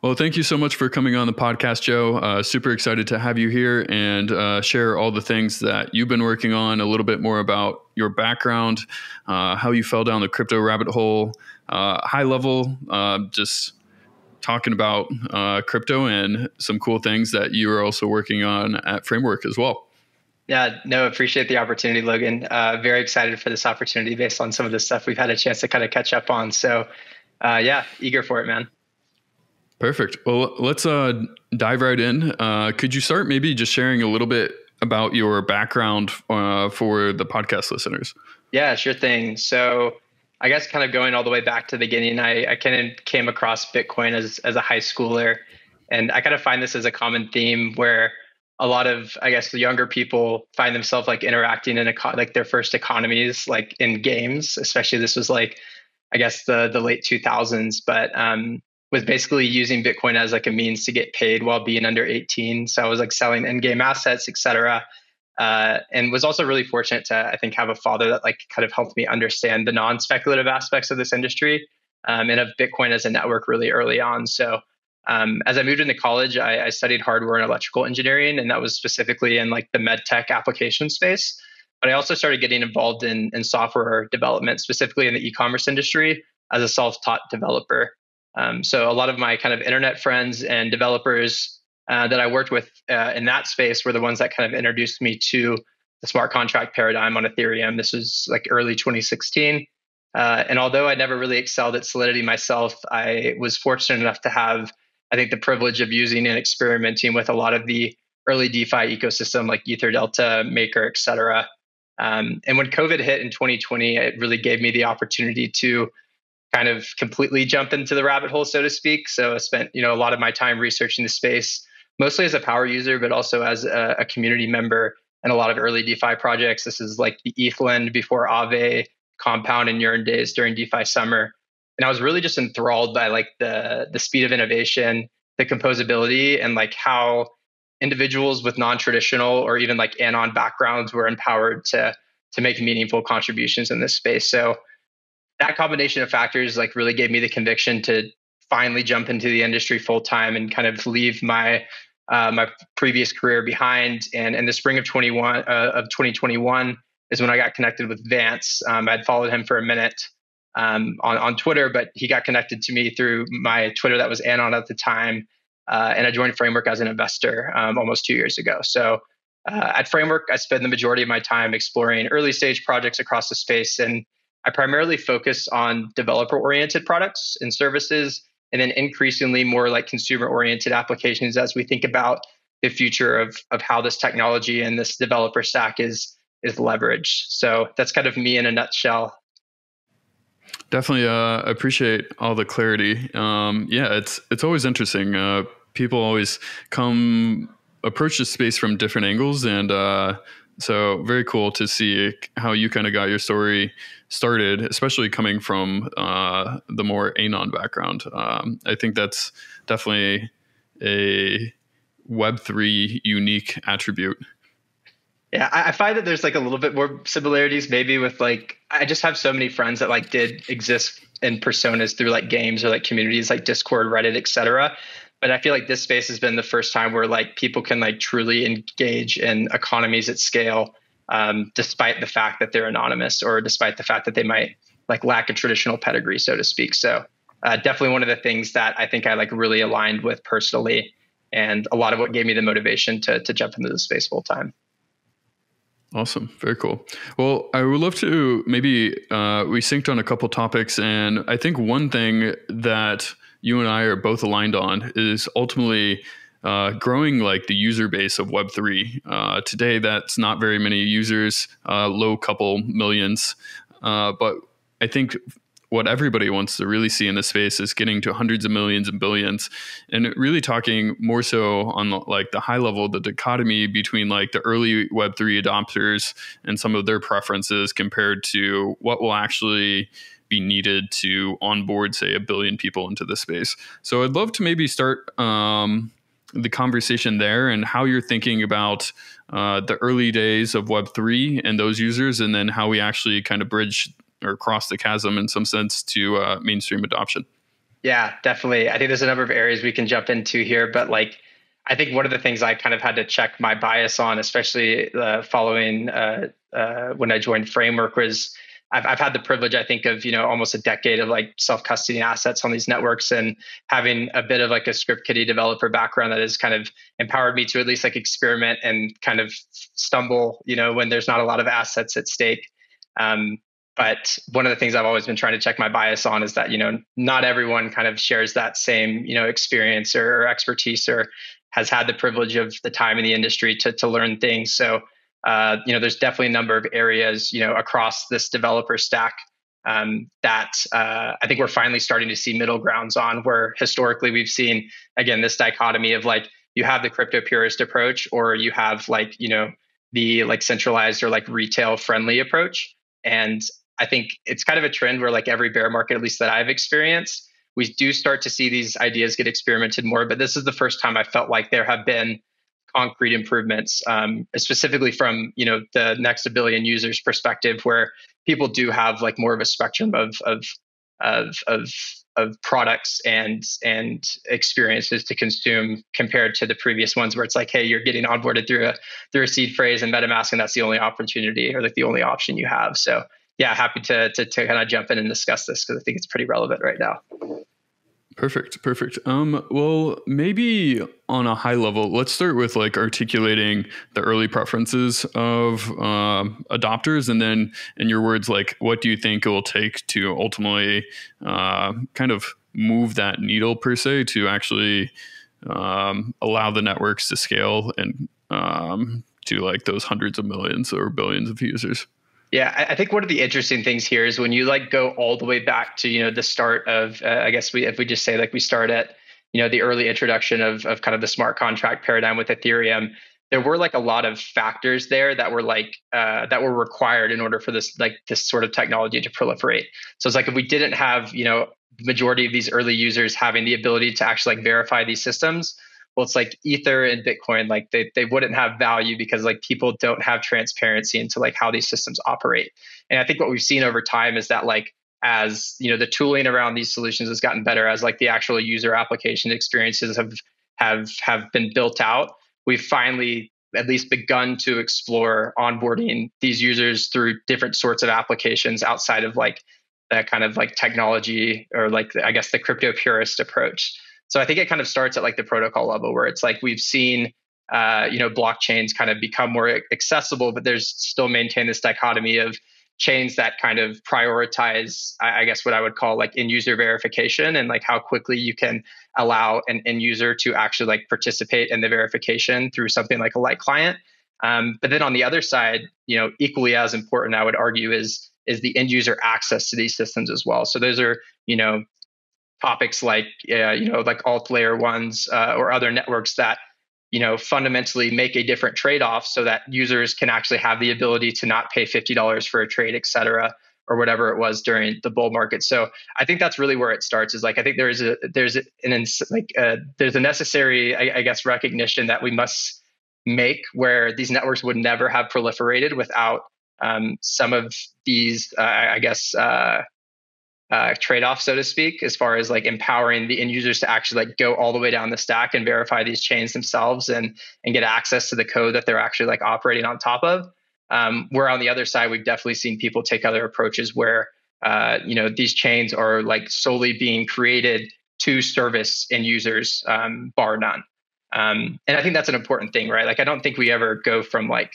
Well, thank you so much for coming on the podcast, Joe. Uh, super excited to have you here and uh, share all the things that you've been working on, a little bit more about your background, uh, how you fell down the crypto rabbit hole, uh, high level, uh, just talking about uh, crypto and some cool things that you are also working on at Framework as well. Yeah, no, appreciate the opportunity, Logan. very excited for this opportunity based on some of the stuff we've had a chance to kind of catch up on. So, yeah, eager for it, man. Perfect. Well, let's uh, dive right in. Uh, could you start maybe just sharing a little bit about your background uh, for the podcast listeners? Yeah, sure thing. So, I guess kind of going all the way back to the beginning, I, I kind of came across Bitcoin as as a high schooler, and I kind of find this as a common theme where a lot of I guess the younger people find themselves like interacting in like their first economies like in games. Especially this was like I guess the the late 2000s, but um, was basically using Bitcoin as like a means to get paid while being under 18. So I was like selling in-game assets, etc. Uh, and was also really fortunate to I think have a father that like kind of helped me understand the non-speculative aspects of this industry um, and of Bitcoin as a network really early on. So um, as I moved into college, I, I, studied hardware and electrical engineering, and that was specifically in like the med tech application space. But I also started getting involved in, in software development, specifically in the e-commerce industry as a self-taught developer. Um, so a lot of my kind of internet friends and developers uh, that I worked with uh, in that space were the ones that kind of introduced me to the smart contract paradigm on Ethereum. This was like early 2016. Uh, and although I never really excelled at Solidity myself, I was fortunate enough to have, I think, the privilege of using and experimenting with a lot of the early DeFi ecosystem like EtherDelta, Maker, et cetera. Um, and when COVID hit in 2020, it really gave me the opportunity to kind of completely jump into the rabbit hole, so to speak. So I spent, you know, a lot of my time researching the space, mostly as a power user, but also as a, a community member in a lot of early DeFi projects. This is like the ETHLend before Aave, Compound, and Yearn days during DeFi summer. And I was really just enthralled by like the the speed of innovation, the composability, and like how individuals with non-traditional or even like anon backgrounds were empowered to to make meaningful contributions in this space. So that combination of factors like really gave me the conviction to finally jump into the industry full time and kind of leave my uh, my previous career behind. And in the spring of 21 uh, of 2021 is when I got connected with Vance. Um, I'd followed him for a minute um, on on Twitter, but he got connected to me through my Twitter that was Anon at the time, uh, and I joined Framework as an investor um, almost two years ago. So. Uh, at Framework, I spend the majority of my time exploring early stage projects across the space and I primarily focus on developer oriented products and services, and then increasingly more like consumer oriented applications as we think about the future of, of how this technology and this developer stack is is leveraged. So that's kind of me in a nutshell. Definitely uh, appreciate all the clarity. Um, yeah, it's it's always interesting. Uh, people always come approach the space from different angles, and uh, so very cool to see how you kind of got your story started, especially coming from uh, the more anon background. Um, I think that's definitely a Web three unique attribute. Yeah, I find that there's like a little bit more similarities, maybe with like I just have so many friends that like did exist in personas through like games or like communities like Discord, Reddit, etc but I feel like this space has been the first time where like people can like truly engage in economies at scale, um, despite the fact that they're anonymous or despite the fact that they might like lack a traditional pedigree, so to speak. So uh, definitely one of the things that I think I like really aligned with personally, and a lot of what gave me the motivation to to jump into the space full time. Awesome. Very cool. Well, I would love to maybe uh, we synced on a couple topics, and I think one thing that you and I are both aligned on is ultimately uh, growing like the user base of Web3. Uh, today, that's not very many users, uh, low couple millions. Uh, but I think what everybody wants to really see in this space is getting to hundreds of millions and billions and really talking more so on like the high level the dichotomy between like the early web3 adopters and some of their preferences compared to what will actually be needed to onboard, say, a billion people into the space. So I'd love to maybe start um, the conversation there and how you're thinking about uh, the early days of Web3 and those users, and then how we actually kind of bridge or cross the chasm in some sense to uh, mainstream adoption. Yeah, definitely. I think there's a number of areas we can jump into here, but like I think one of the things I kind of had to check my bias on, especially uh, following uh, uh, when I joined Framework, was I've, I've had the privilege, I think, of you know almost a decade of like self custodying assets on these networks and having a bit of like a script kiddie developer background that has kind of empowered me to at least like experiment and kind of stumble, you know, when there's not a lot of assets at stake. Um, but one of the things I've always been trying to check my bias on is that you know not everyone kind of shares that same you know experience or, or expertise or has had the privilege of the time in the industry to to learn things. So uh, you know, there's definitely a number of areas, you know, across this developer stack um, that uh, I think we're finally starting to see middle grounds on. Where historically we've seen again this dichotomy of like you have the crypto purist approach, or you have like you know the like centralized or like retail friendly approach. And I think it's kind of a trend where like every bear market, at least that I've experienced, we do start to see these ideas get experimented more. But this is the first time I felt like there have been concrete improvements, um, specifically from you know the next a billion users perspective, where people do have like more of a spectrum of of of of, of products and and experiences to consume compared to the previous ones where it's like, hey, you're getting onboarded through a through a seed phrase and MetaMask, and that's the only opportunity or like the only option you have. So yeah, happy to to, to kind of jump in and discuss this because I think it's pretty relevant right now. Perfect, perfect. Um, well, maybe on a high level, let's start with like articulating the early preferences of uh, adopters, and then, in your words, like what do you think it will take to ultimately uh, kind of move that needle per se to actually um, allow the networks to scale and um, to like those hundreds of millions or billions of users. Yeah, I think one of the interesting things here is when you like go all the way back to you know the start of uh, I guess we if we just say like we start at you know the early introduction of of kind of the smart contract paradigm with Ethereum, there were like a lot of factors there that were like uh, that were required in order for this like this sort of technology to proliferate. So it's like if we didn't have you know the majority of these early users having the ability to actually like verify these systems, well it's like ether and bitcoin like they, they wouldn't have value because like people don't have transparency into like how these systems operate. And i think what we've seen over time is that like as you know the tooling around these solutions has gotten better as like the actual user application experiences have have have been built out we've finally at least begun to explore onboarding these users through different sorts of applications outside of like that kind of like technology or like i guess the crypto purist approach so I think it kind of starts at like the protocol level where it's like we've seen uh, you know blockchains kind of become more accessible, but there's still maintain this dichotomy of chains that kind of prioritize, I, I guess, what I would call like end user verification and like how quickly you can allow an end user to actually like participate in the verification through something like a light client. Um, but then on the other side, you know, equally as important, I would argue, is is the end user access to these systems as well. So those are, you know, topics like uh, you know like alt layer ones uh, or other networks that you know fundamentally make a different trade-off so that users can actually have the ability to not pay $50 for a trade et cetera or whatever it was during the bull market. So i think that's really where it starts is like i think there's a there's an like uh, there's a necessary I, I, guess recognition that we must make where these networks would never have proliferated without um, some of these uh, i guess uh, uh, trade-off, so to speak, as far as like empowering the end users to actually like go all the way down the stack and verify these chains themselves and and get access to the code that they're actually like operating on top of. Um, where on the other side, we've definitely seen people take other approaches where uh, you know these chains are like solely being created to service end users, um, bar none. Um, and I think that's an important thing, right? Like I don't think we ever go from like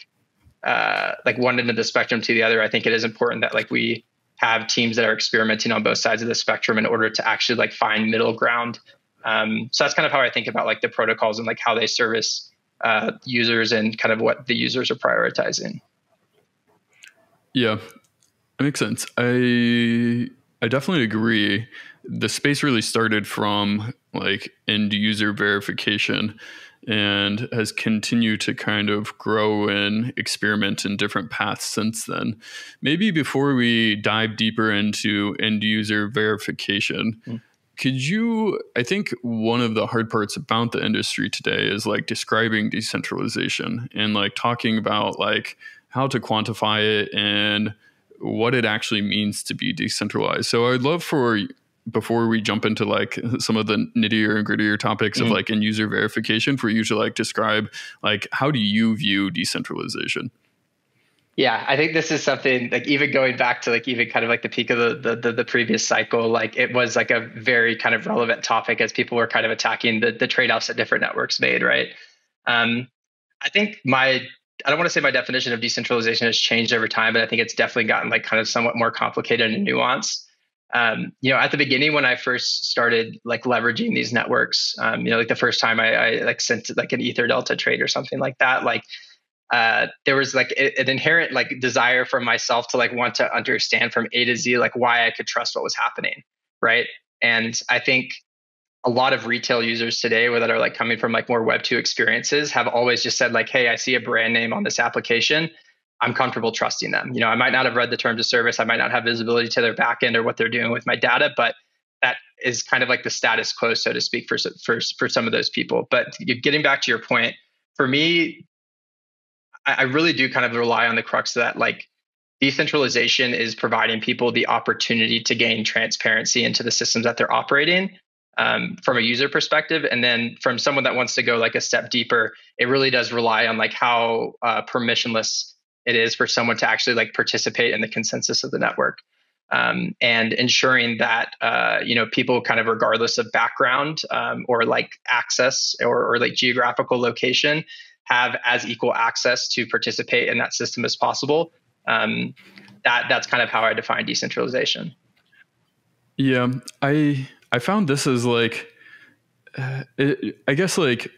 uh, like one end of the spectrum to the other. I think it is important that like we have teams that are experimenting on both sides of the spectrum in order to actually like find middle ground. Um, so that's kind of how I think about like the protocols and like how they service uh, users and kind of what the users are prioritizing. Yeah, that makes sense. I I definitely agree. The space really started from like end user verification and has continued to kind of grow and experiment in different paths since then. Maybe before we dive deeper into end user verification, mm. could you? I think one of the hard parts about the industry today is like describing decentralization and like talking about like how to quantify it and what it actually means to be decentralized. So I'd love for before we jump into like some of the nittier and grittier topics mm-hmm. of like end user verification for you to like describe like how do you view decentralization yeah, I think this is something like even going back to like even kind of like the peak of the, the the, the previous cycle, like it was like a very kind of relevant topic as people were kind of attacking the the trade offs that different networks made, right? Um, I think my I don't want to say my definition of decentralization has changed over time, but I think it's definitely gotten like kind of somewhat more complicated and nuanced. Um, you know, at the beginning when I first started like leveraging these networks, um, you know, like the first time I, I like sent like an Ether Delta trade or something like that, like uh, there was like an inherent like desire for myself to like want to understand from A to Z like why I could trust what was happening, right? And I think a lot of retail users today that are like coming from like more web 2 experiences have always just said like hey i see a brand name on this application i'm comfortable trusting them. You know i might not have read the terms of service. I might not have visibility to their backend or what they're doing with my data but that is kind of like the status quo so to speak for for for some of those people. But getting back to your point for me I, really do kind of rely on the crux of that like decentralization is providing people the opportunity to gain transparency into the systems that they're operating um, from a user perspective. And then from someone that wants to go like a step deeper it really does rely on like how uh, permissionless it is for someone to actually like participate in the consensus of the network um, and ensuring that uh, you know people kind of regardless of background um, or like access or, or like geographical location have as equal access to participate in that system as possible. Um, that that's kind of how I define decentralization. Yeah, I I found this as like, uh, it, I guess like,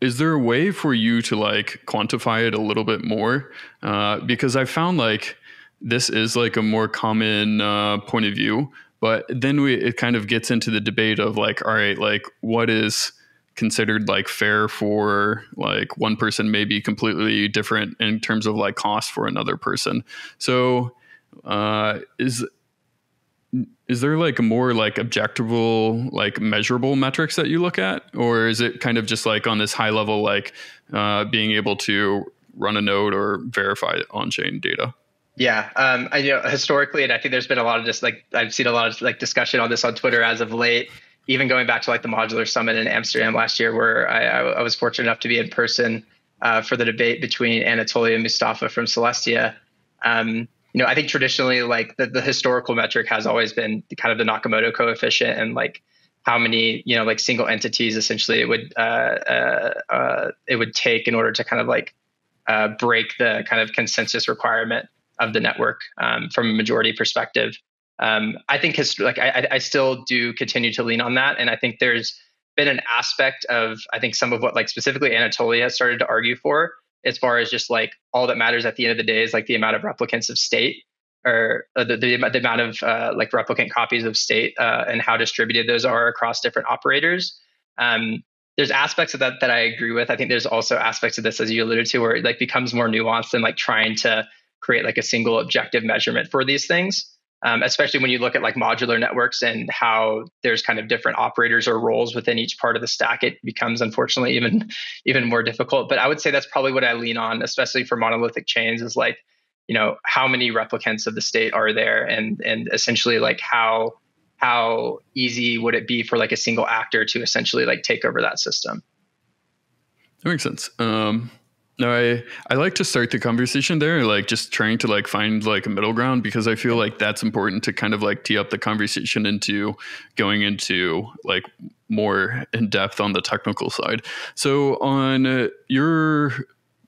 is there a way for you to like quantify it a little bit more? Uh, because I found like this is like a more common uh, point of view, but then we it kind of gets into the debate of like, all right, like what is considered like fair for like one person may be completely different in terms of like cost for another person so uh is is there like more like objectable like measurable metrics that you look at or is it kind of just like on this high level like uh, being able to run a node or verify on-chain data yeah um, i you know historically and i think there's been a lot of just like i've seen a lot of like discussion on this on twitter as of late even going back to like the modular summit in Amsterdam last year, where I, I was fortunate enough to be in person uh, for the debate between Anatoly and Mustafa from Celestia. Um, you know, I think traditionally, like the, the historical metric has always been kind of the Nakamoto coefficient and like how many, you know, like single entities essentially it would uh, uh, uh it would take in order to kind of like uh, break the kind of consensus requirement of the network um, from a majority perspective. Um, I think his, like I, I still do continue to lean on that, and I think there's been an aspect of I think some of what like specifically Anatoly has started to argue for as far as just like all that matters at the end of the day is like the amount of replicants of state or the, the, the, amount of uh, like replicant copies of state uh, and how distributed those are across different operators. Um, there's aspects of that that I agree with. I think there's also aspects of this, as you alluded to, where it like becomes more nuanced than like trying to create like a single objective measurement for these things um, especially when you look at like modular networks and how there's kind of different operators or roles within each part of the stack it becomes unfortunately even even more difficult. But i would say that's probably what i lean on especially for monolithic chains is like you know how many replicants of the state are there? And and essentially like how how easy would it be for like a single actor to essentially like take over that system? That makes sense. Um no, I I like to start the conversation there, like just trying to like find like a middle ground because I feel like that's important to kind of like tee up the conversation into going into like more in depth on the technical side. So on uh, your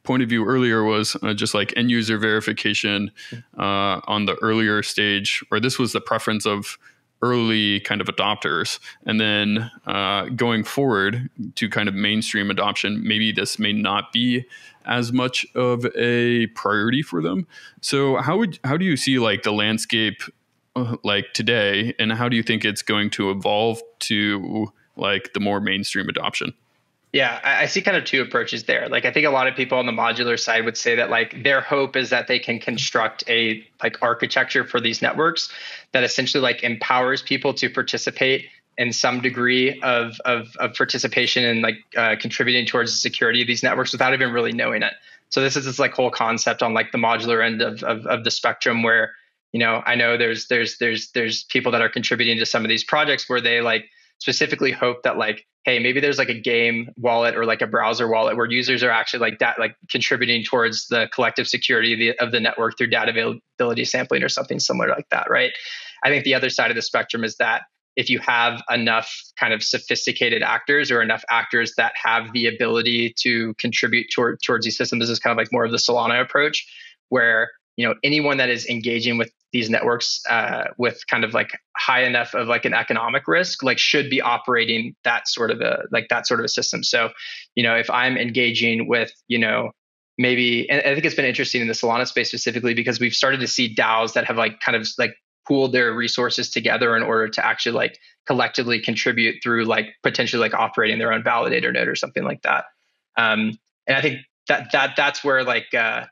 point of view earlier was uh, just like end user verification uh, on the earlier stage, or this was the preference of early kind of adopters. And then uh, going forward to kind of mainstream adoption, maybe this may not be as much of a priority for them. So how would how do you see like the landscape uh, like today, and how do you think it's going to evolve to like the more mainstream adoption? Yeah, I see kind of two approaches there. Like I think a lot of people on the modular side would say that like their hope is that they can construct a like architecture for these networks that essentially like empowers people to participate in some degree of of, of participation and like uh, contributing towards the security of these networks without even really knowing it. So this is this like whole concept on like the modular end of, of, of the spectrum where you know, I know there's there's there's there's people that are contributing to some of these projects where they like specifically hope that like hey maybe there's like a game wallet or like a browser wallet where users are actually like that like contributing towards the collective security of the, of the network through data availability sampling or something similar like that right? I think the other side of the spectrum is that if you have enough kind of sophisticated actors or enough actors that have the ability to contribute toward, towards these systems, this is kind of like more of the Solana approach, where you know anyone that is engaging with these networks uh, with kind of like high enough of like an economic risk like should be operating that sort of a like that sort of a system so you know if i'm engaging with you know maybe and i think it's been interesting in the solana space specifically because we've started to see daos that have like kind of like pooled their resources together in order to actually like collectively contribute through like potentially like operating their own validator node or something like that. Um, and I think that that that's where like uh,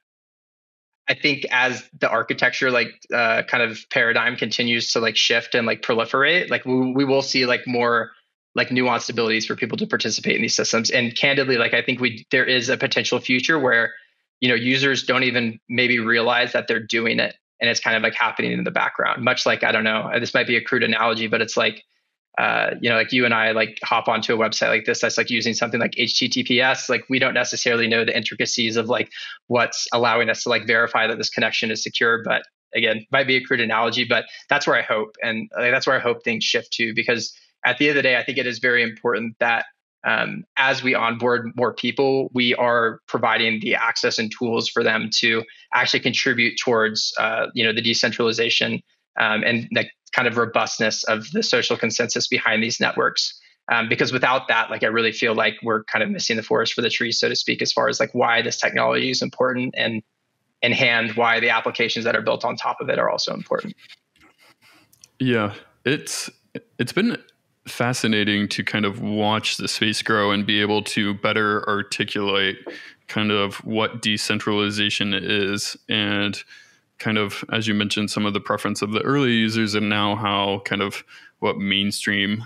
I think as the architecture like uh, kind of paradigm continues to like shift and like proliferate, like we, we will see like more like nuanced abilities for people to participate in these systems. And candidly, like I think we there is a potential future where you know users don't even maybe realize that they're doing it and it's kind of like happening in the background much like i don't know this might be a crude analogy but it's like uh, you know like you and i like hop onto a website like this that's like using something like https like we don't necessarily know the intricacies of like what's allowing us to like verify that this connection is secure but again might be a crude analogy but that's where i hope and uh, that's where i hope things shift to because at the end of the day i think it is very important that um, as we onboard more people, we are providing the access and tools for them to actually contribute towards, uh, you know, the decentralization um, and the kind of robustness of the social consensus behind these networks. Um, because without that, like I really feel like we're kind of missing the forest for the trees, so to speak, as far as like why this technology is important and in hand why the applications that are built on top of it are also important. Yeah, it's it's been fascinating to kind of watch the space grow and be able to better articulate kind of what decentralization is and kind of as you mentioned some of the preference of the early users and now how kind of what mainstream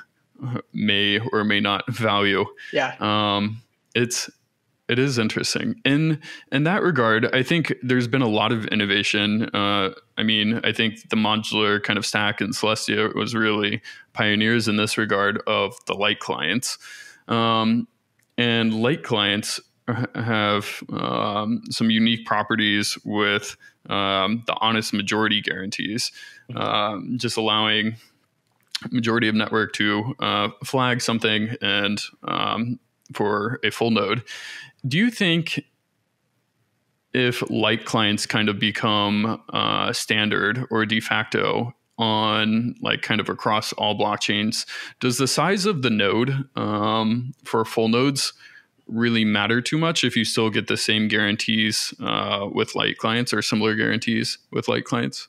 may or may not value yeah um it's it is interesting. In in that regard, I think there's been a lot of innovation. Uh, I mean, I think the modular kind of stack and Celestia was really pioneers in this regard of the light clients. Um, and light clients have um, some unique properties with um, the honest majority guarantees, mm-hmm. um, just allowing majority of network to uh, flag something and um, for a full node do you think if light clients kind of become uh, standard or de facto on like kind of across all blockchains, does the size of the node um, for full nodes really matter too much if you still get the same guarantees uh, with light clients or similar guarantees with light clients?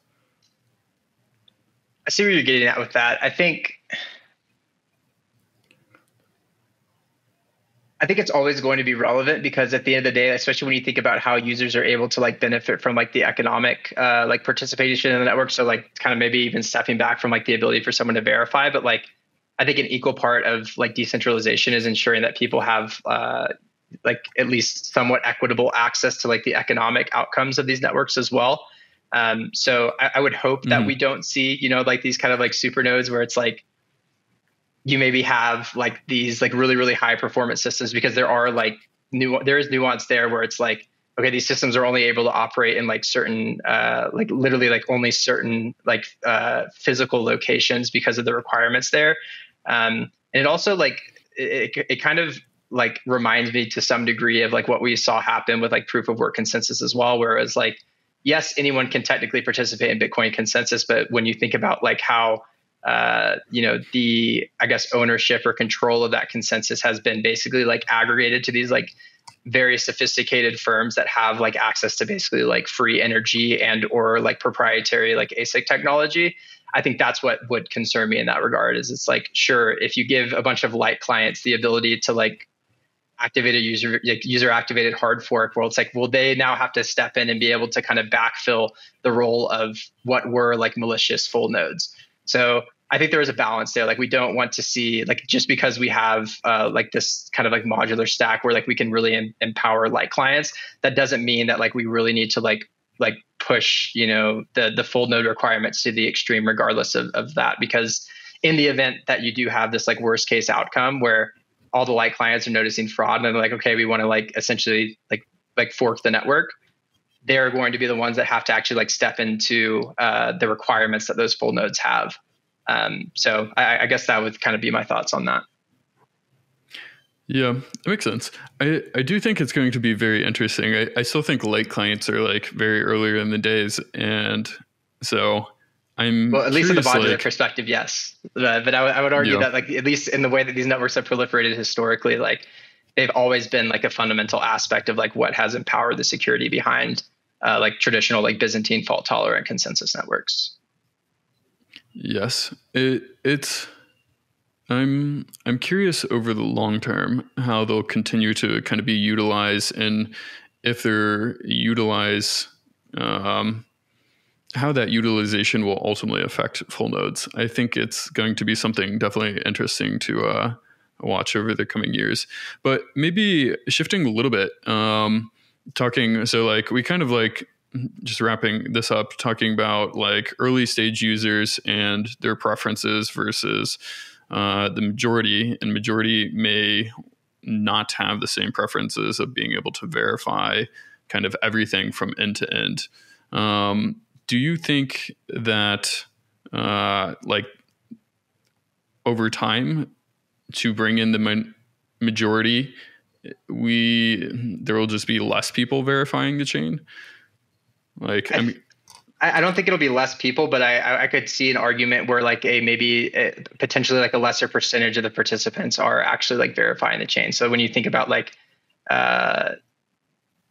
I see where you're getting at with that. I think I think it's always going to be relevant because at the end of the day, especially when you think about how users are able to like benefit from like the economic uh, like participation in the network. So like kind of maybe even stepping back from like the ability for someone to verify, but like I think an equal part of like decentralization is ensuring that people have uh, like at least somewhat equitable access to like the economic outcomes of these networks as well. Um, so I, I, would hope that mm-hmm. we don't see you know like these kind of like super nodes where it's like you maybe have like these like really really high performance systems because there are like new there is nuance there where it's like okay these systems are only able to operate in like certain uh, like literally like only certain like uh, physical locations because of the requirements there um, and it also like it, it kind of like reminds me to some degree of like what we saw happen with like proof of work consensus as well where whereas like yes anyone can technically participate in bitcoin consensus but when you think about like how uh, you know the i guess ownership or control of that consensus has been basically like aggregated to these like very sophisticated firms that have like access to basically like free energy and or like proprietary like asic technology i think that's what would concern me in that regard is it's like sure if you give a bunch of light clients the ability to like activate a user like user activated hard fork where it's like will they now have to step in and be able to kind of backfill the role of what were like malicious full nodes so I think there is a balance there. Like we don't want to see like just because we have uh, like this kind of like modular stack where like we can really em- empower light clients. That doesn't mean that like we really need to like like push you know the the full node requirements to the extreme regardless of, of that. Because in the event that you do have this like worst case outcome where all the light clients are noticing fraud and they're like okay we want to like essentially like like fork the network they're going to be the ones that have to actually like step into uh, the requirements that those full nodes have. Um, so I, I guess that would kind of be my thoughts on that yeah, it makes sense. I, I do think it's going to be very interesting. I, I still think light clients are like very earlier in the days. And so I'm well, at least in the modular like, perspective, yes. Uh, but I, w- I would argue yeah. that like at least in the way that these networks have proliferated historically, like they've always been like a fundamental aspect of like what has empowered the security behind uh, like traditional like Byzantine fault tolerant consensus networks. Yes, it it's I'm I'm curious over the long term how they'll continue to kind of be utilized and if they're utilize um, how that utilization will ultimately affect full nodes. I think it's going to be something definitely interesting to uh, watch over the coming years. But maybe shifting a little bit, um, talking so like we kind of like just wrapping this up, talking about like early stage users and their preferences versus uh, the majority, and majority may not have the same preferences of being able to verify kind of everything from end to end. Um, do you think that, uh, like, over time, to bring in the ma- majority, we there will just be less people verifying the chain? Like, I, I mean, I, don't think it'll be less people, but I, I could see an argument where like a maybe a, potentially like a lesser percentage of the participants are actually like verifying the chain. So when you think about like, uh,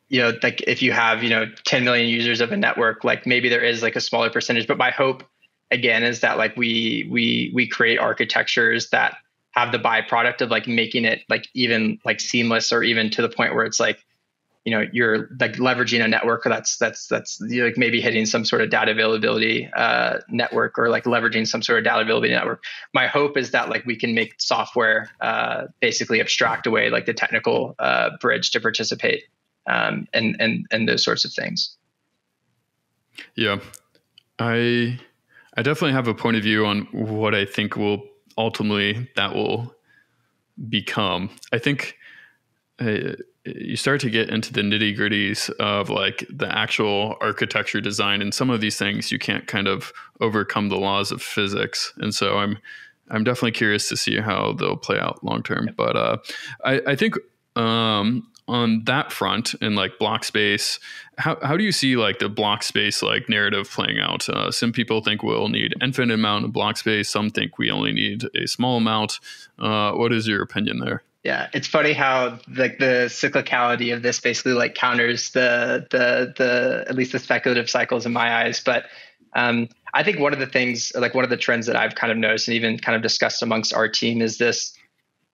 you know, like if you have you know 10 million users of a network, like maybe there is like a smaller percentage. But my hope again is that like we we we create architectures that have the byproduct of like making it like even like seamless or even to the point where it's like you know you're like leveraging a network that's that's that's like maybe hitting some sort of data availability uh, network or like leveraging some sort of data availability network. My hope is that like we can make software uh, basically abstract away like the technical uh, bridge to participate um, and and and those sorts of things. Yeah. I i definitely have a point of view on what i think will ultimately that will become. I think uh, you start to get into the nitty gritties of like the actual architecture design and some of these things you can't kind of overcome the laws of physics. And so i'm i'm definitely curious to see how they'll play out long term. But uh, I, I think um, on that front in like block space how, how do you see like the block space like narrative playing out? Uh, some people think we'll need infinite amount of block space. Some think we only need a small amount. Uh, what is your opinion there yeah, it's funny how like the cyclicality of this basically like counters the the the at least the speculative cycles in my eyes. But um, I think one of the things, like one of the trends that I've kind of noticed and even kind of discussed amongst our team is this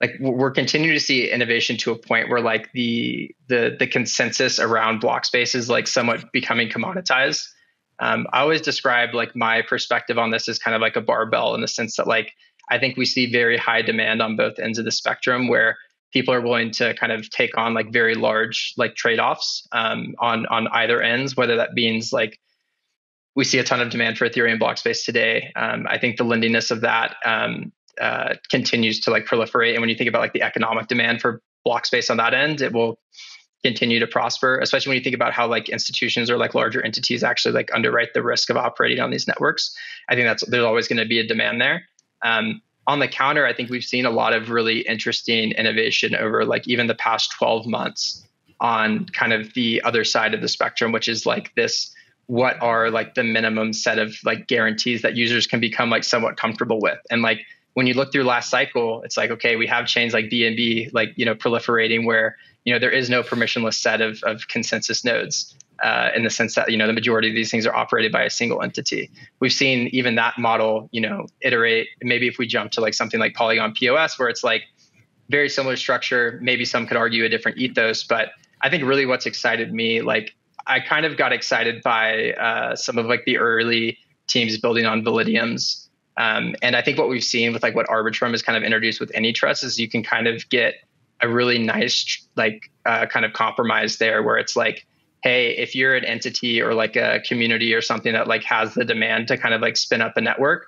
like we're continuing to see innovation to a point where like the the the consensus around block space is like somewhat becoming commoditized. Um, I always describe like my perspective on this as kind of like a barbell in the sense that like I think we see very high demand on both ends of the spectrum where people are willing to kind of take on like very large like trade-offs um, on on either ends, whether that means like we see a ton of demand for Ethereum block space today. Um, I think the Lindiness of that um, uh, continues to like proliferate. And when you think about like the economic demand for block space on that end, it will continue to prosper, especially when you think about how like institutions or like larger entities actually like underwrite the risk of operating on these networks. I think that's there's always going to be a demand there. Um, on the counter, I think we've seen a lot of really interesting innovation over like even the past 12 months on kind of the other side of the spectrum, which is like this what are like the minimum set of like guarantees that users can become like somewhat comfortable with. And like when you look through last cycle, it's like, okay, we have chains like BNB, like, you know, proliferating where, you know, there is no permissionless set of, of consensus nodes uh, in the sense that you know the majority of these things are operated by a single entity. We've seen even that model, you know, iterate. Maybe if we jump to like something like Polygon POS, where it's like very similar structure. Maybe some could argue a different ethos, but I think really what's excited me, like I kind of got excited by uh, some of like the early teams building on Validiums. Um, and I think what we've seen with like what Arbitrum has kind of introduced with AnyTrust is you can kind of get a really nice like uh, kind of compromise there where it's like hey, if you're an entity or like a community or something that like has the demand to kind of like spin up a network,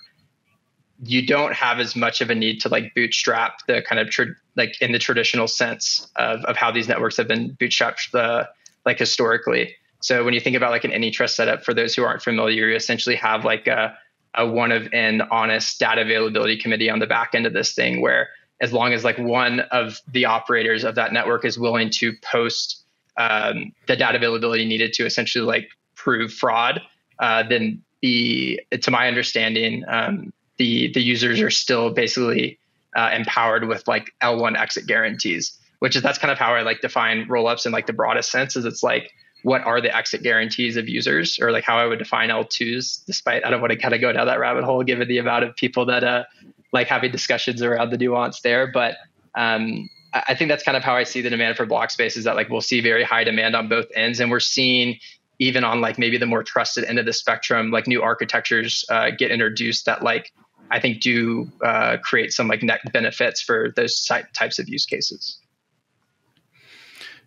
you don't have as much of a need to like bootstrap the kind of tra- like in the traditional sense of, of how these networks have been bootstrapped the like historically. So when you think about like an AnyTrust setup, for those who aren't familiar, you essentially have like a, a one of n honest data availability committee on the back end of this thing, where as long as like one of the operators of that network is willing to post um, the data availability needed to essentially like prove fraud, uh, then the to my understanding, um, the the users are still basically uh, empowered with like L1 exit guarantees, which is that's kind of how I like define rollups in like the broadest sense. Is it's like what are the exit guarantees of users, or like how I would define L2s. Despite I don't want to kind of go down that rabbit hole given the amount of people that uh, like having discussions around the nuance there, but um, I think that's kind of how I see the demand for block space is that like we'll see very high demand on both ends, and we're seeing even on like maybe the more trusted end of the spectrum, like new architectures uh, get introduced that like I think do uh, create some like net benefits for those types of use cases.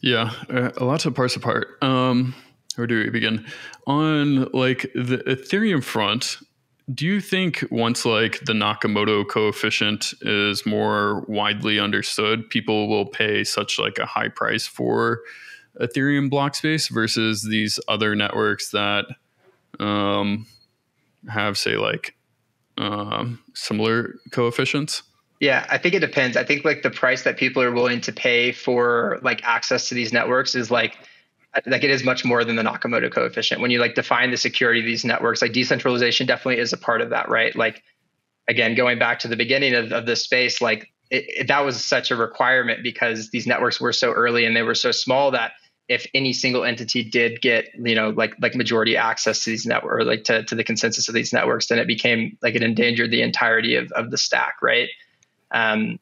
Yeah, uh, a lot to parse apart. Um, where do we begin? On like the Ethereum front, do you think once like the Nakamoto coefficient is more widely understood, people will pay such like a high price for Ethereum block space versus these other networks that um, have say like um, similar coefficients? Yeah, I think it depends. I think like the price that people are willing to pay for like access to these networks is like like it is much more than the Nakamoto coefficient. When you like define the security of these networks, like decentralization definitely is a part of that, right? Like again, going back to the beginning of, of this space, like it, it, that was such a requirement because these networks were so early and they were so small that if any single entity did get you know like like majority access to these networks or like to, to the consensus of these networks then it became like it endangered the entirety of, of the stack right um,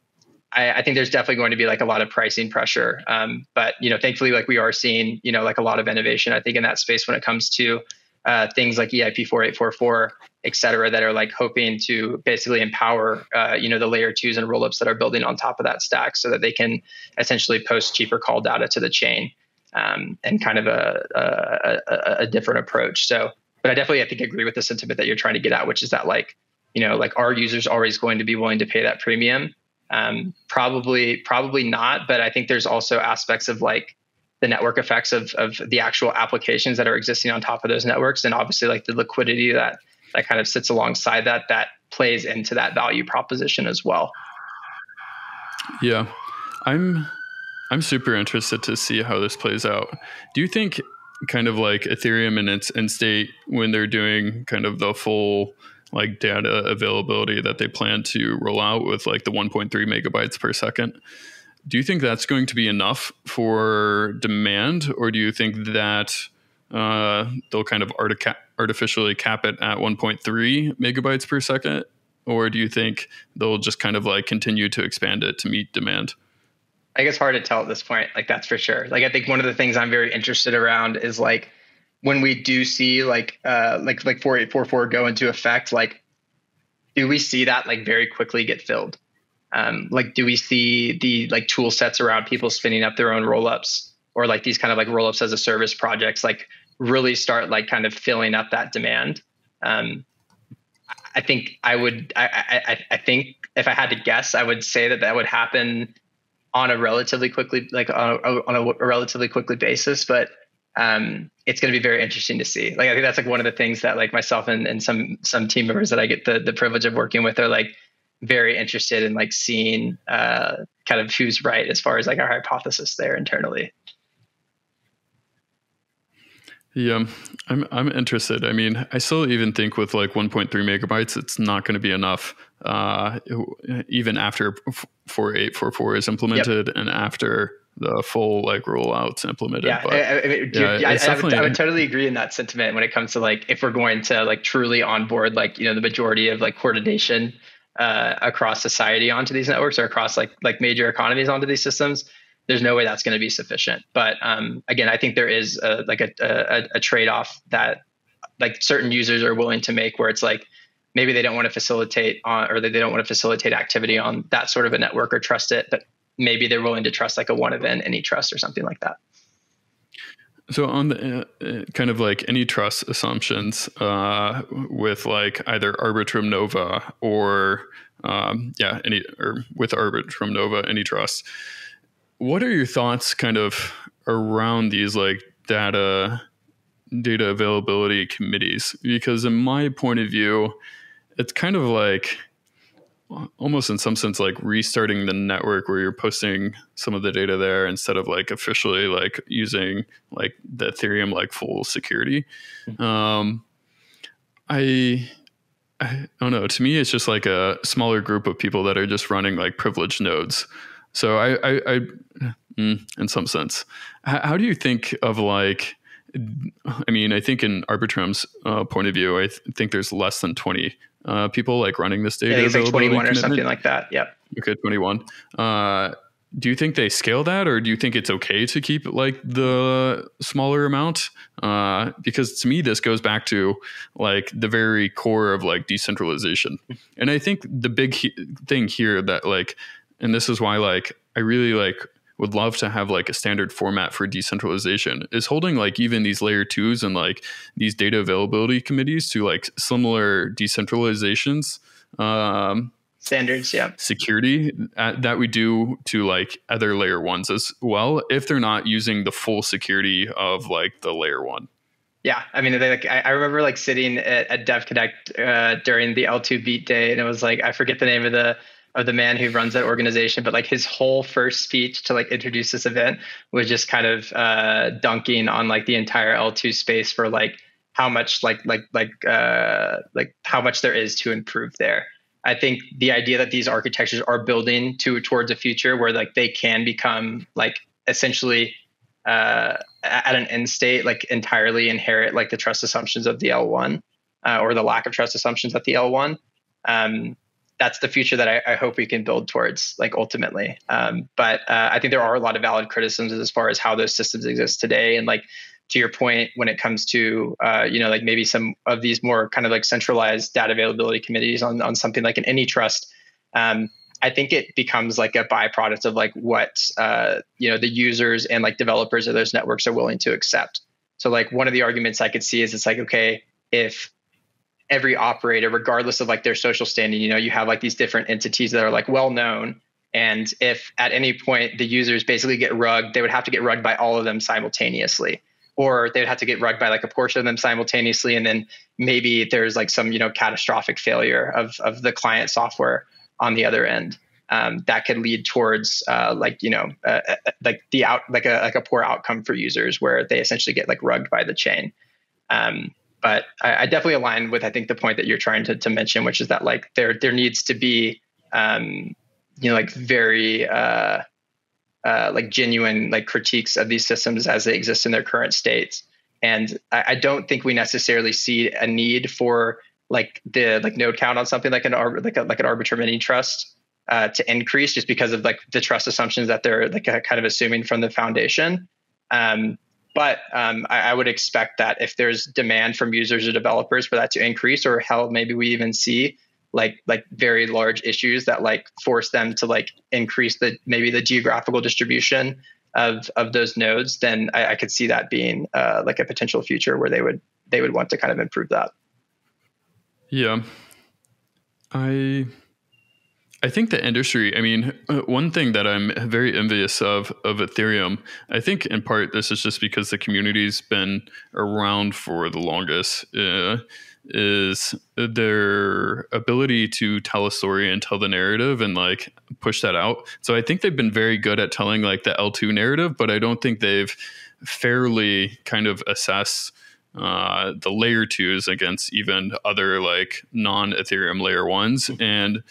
I, I, think there's definitely going to be like a lot of pricing pressure. Um, but you know, thankfully, like we are seeing, you know, like a lot of innovation. I think in that space when it comes to uh, things like EIP 4844, et cetera, that are like hoping to basically empower, uh, you know, the layer twos and rollups that are building on top of that stack, so that they can essentially post cheaper call data to the chain, um, and kind of a, a, a, different approach. So, but I definitely I think agree with the sentiment that you're trying to get at, which is that like, you know, like our users always going to be willing to pay that premium um, probably, probably not. But I think there's also aspects of like the network effects of of the actual applications that are existing on top of those networks, and obviously like the liquidity that that kind of sits alongside that that plays into that value proposition as well. Yeah, I'm I'm super interested to see how this plays out. Do you think kind of like Ethereum in its end state when they're doing kind of the full like data availability that they plan to roll out with like the 1.3 megabytes per second. Do you think that's going to be enough for demand, or do you think that uh, they'll kind of artica- artificially cap it at 1.3 megabytes per second, or do you think they'll just kind of like continue to expand it to meet demand? I guess hard to tell at this point. Like that's for sure. Like I think one of the things I'm very interested around is like when we do see like uh like like 4844 go into effect like do we see that like very quickly get filled? Um like do we see the like tool sets around people spinning up their own rollups or like these kind of like rollups as a service projects like really start like kind of filling up that demand? Um i think i would i i, I think if i had to guess i would say that that would happen on a relatively quickly like on a, on a relatively quickly basis but um, it's going to be very interesting to see. Like I think that's like one of the things that like myself and, and some some team members that I get the the privilege of working with are like very interested in like seeing uh, kind of who's right as far as like our hypothesis there internally. Yeah, I'm I'm interested. I mean, I still even think with like 1.3 megabytes, it's not going to be enough. Uh, even after 4844 is implemented yep. and after the full like rollouts implemented. Yeah, but, I, I, dude, yeah, yeah I, would, I, would, totally agree in that sentiment when it comes to like if we're going to like truly onboard like you know the majority of like coordination uh, across society onto these networks or across like like major economies onto these systems. There's no way that's going to be sufficient. But um, again, I think there is a, like a, a, a trade off that like certain users are willing to make where it's like maybe they don't want to facilitate on or they don't want to facilitate activity on that sort of a network or trust it, but maybe they're willing to trust like a one of any trust or something like that. So on the uh, kind of like any trust assumptions uh, with like either Arbitrum Nova or um, yeah, any or with Arbitrum Nova AnyTrust, what are your thoughts kind of around these like data data availability committees? Because in my point of view, it's kind of like almost in some sense like restarting the network where you're posting some of the data there instead of like officially like using like the ethereum like full security mm-hmm. um i i don't know to me it's just like a smaller group of people that are just running like privileged nodes so i i, I mm, in some sense how, how, do you think of like i mean i think in arbitrum's uh, point of view i th- think there's less than 20 uh, people like running this data. Yeah, it's like 21 or something like that. Yep. Okay, 21. Uh, do you think they scale that or do you think it's okay to keep like the smaller amount uh, because to me this goes back to like the very core of like decentralization and i think the big he- thing here that like and this is why like i really like would love to have like a standard format for decentralization is holding like even these layer twos and like these data availability committees to like similar decentralizations um, standards yeah. security uh, that we do to like other layer ones as well if they're not using the full security of like the layer one. Yeah, I mean, they, like I, I, remember like sitting at, at DevConnect uh, during the L2 Beat Day, and it was like I forget the name of the of the man who runs that organization, but like his whole first speech to like introduce this event was just kind of uh, dunking on like the entire L2 space for like how much like like like uh, like how much there is to improve there. I think the idea that these architectures are building to towards a future where like they can become like essentially uh, at an end state like entirely inherit like the trust assumptions of the L1 uh, or the lack of trust assumptions at the L1. Um, that's the future that I, I, hope we can build towards, like ultimately. Um, but uh, I think there are a lot of valid criticisms as far as how those systems exist today, and like to your point, when it comes to uh, you know like maybe some of these more kind of like centralized data availability committees on on something like an AnyTrust. Um, I think it becomes like a byproduct of like what uh, you know the users and like developers of those networks are willing to accept. So like one of the arguments I could see is it's like okay if every operator, regardless of like their social standing. You know, you have like these different entities that are like well known. And if at any point the users basically get rugged, they would have to get rugged by all of them simultaneously. Or they would have to get rugged by like a portion of them simultaneously. And then maybe there's like some, you know, catastrophic failure of, of the client software on the other end. Um, that could lead towards uh, like you know uh, uh like the out like a like a poor outcome for users where they essentially get like rugged by the chain. Um, but I, I, definitely align with I think the point that you're trying to, to mention, which is that like there there needs to be um, you know like very uh, uh, like genuine like critiques of these systems as they exist in their current states. And I, I don't think we necessarily see a need for like the like node count on something like an like a, like an Arbitrum AnyTrust uh, to increase just because of like the trust assumptions that they're like kind of assuming from the foundation. Um, but um, I, I, would expect that if there's demand from users or developers for that to increase, or hell, maybe we even see like like very large issues that like force them to like increase the maybe the geographical distribution of of those nodes, then I, I could see that being uh, like a potential future where they would they would want to kind of improve that. Yeah, I I think the industry, I mean, uh, one thing that I'm very envious of of Ethereum, I think in part this is just because the community's been around for the longest, uh, is their ability to tell a story and tell the narrative and like push that out. So I think they've been very good at telling like the L2 narrative, but I don't think they've fairly kind of assessed uh, the layer twos against even other like non Ethereum layer ones. And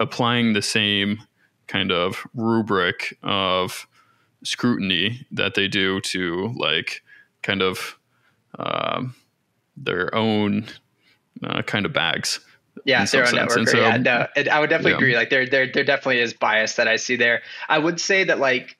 applying the same kind of rubric of scrutiny that they do to like kind of um, their own uh, kind of bags. Yeah, their own network. So, yeah, no, it, I would definitely yeah. agree. Like there, there, there definitely is bias that I see there. I would say that like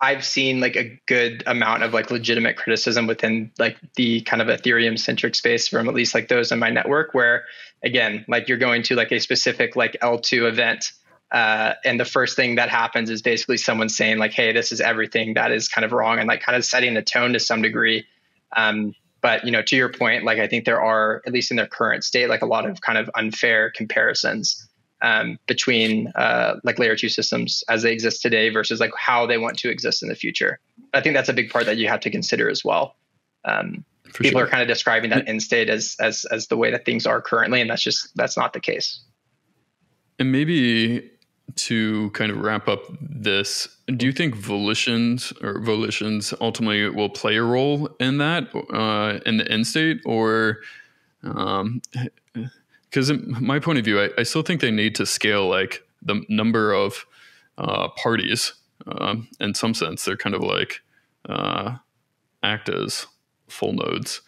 I've seen like a good amount of like legitimate criticism within like the kind of Ethereum centric space from at least like those in my network where again, like you're going to like a specific like L2 event Uh, and the first thing that happens is basically someone saying like, "Hey, this is everything that is kind of wrong," and like kind of setting the tone to some degree. Um, but you know, to your point, like I think there are, at least in their current state, like a lot of kind of unfair comparisons um, between uh, like layer two systems as they exist today versus like how they want to exist in the future. I think that's a big part that you have to consider as well. Um, people sure. are kind of describing that end state as as as the way that things are currently, and that's just that's not the case. And maybe to kind of wrap up this, do you think volitions or volitions ultimately will play a role in that uh, in the end state, or um, because my point of view, I, I, still think they need to scale like the number of uh, parties. Um, in some sense, they're kind of like uh, act as full nodes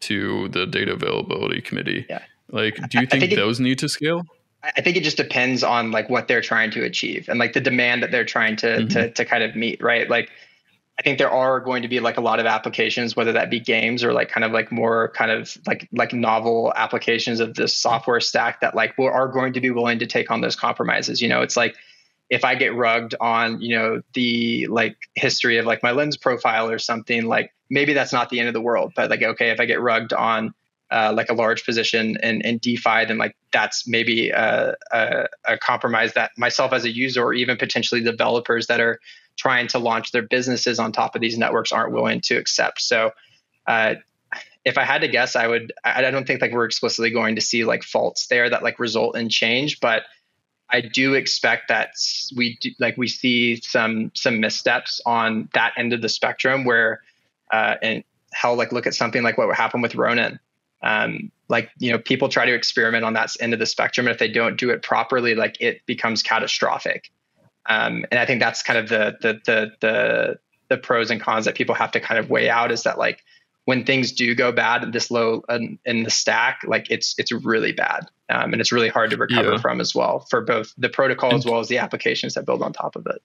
to the data availability committee. Yeah. Like, do you think, think, those it, need to scale? I think it just depends on like what they're trying to achieve and like the demand that they're trying to mm-hmm. to to kind of meet, right? Like I think there are going to be like a lot of applications, whether that be games or like kind of like more kind of like like novel applications of this software stack that like are going to be willing to take on those compromises. You know, it's like if I get rugged on, you know, the like history of like my lens profile or something, like maybe that's not the end of the world. But like, okay, if I get rugged on uh, like a large position in, in DeFi, then like that's maybe a, a, a, compromise that myself as a user or even potentially developers that are trying to launch their businesses on top of these networks aren't willing to accept. So, uh, if I had to guess, I would. I don't think like we're explicitly going to see like faults there that like result in change, but I do expect that we do, like we see some some missteps on that end of the spectrum where, uh, and how like look at something like what happened with Ronin. Um, like you know people try to experiment on that end of the spectrum. And if they don't do it properly like it becomes catastrophic. Um, and i think that's kind of the, the the the the pros and cons that people have to kind of weigh out is that like when things do go bad this low in, in the stack like it's it's really bad. Um, and it's really hard to recover yeah. from as well for both the protocol as well as the applications that build on top of it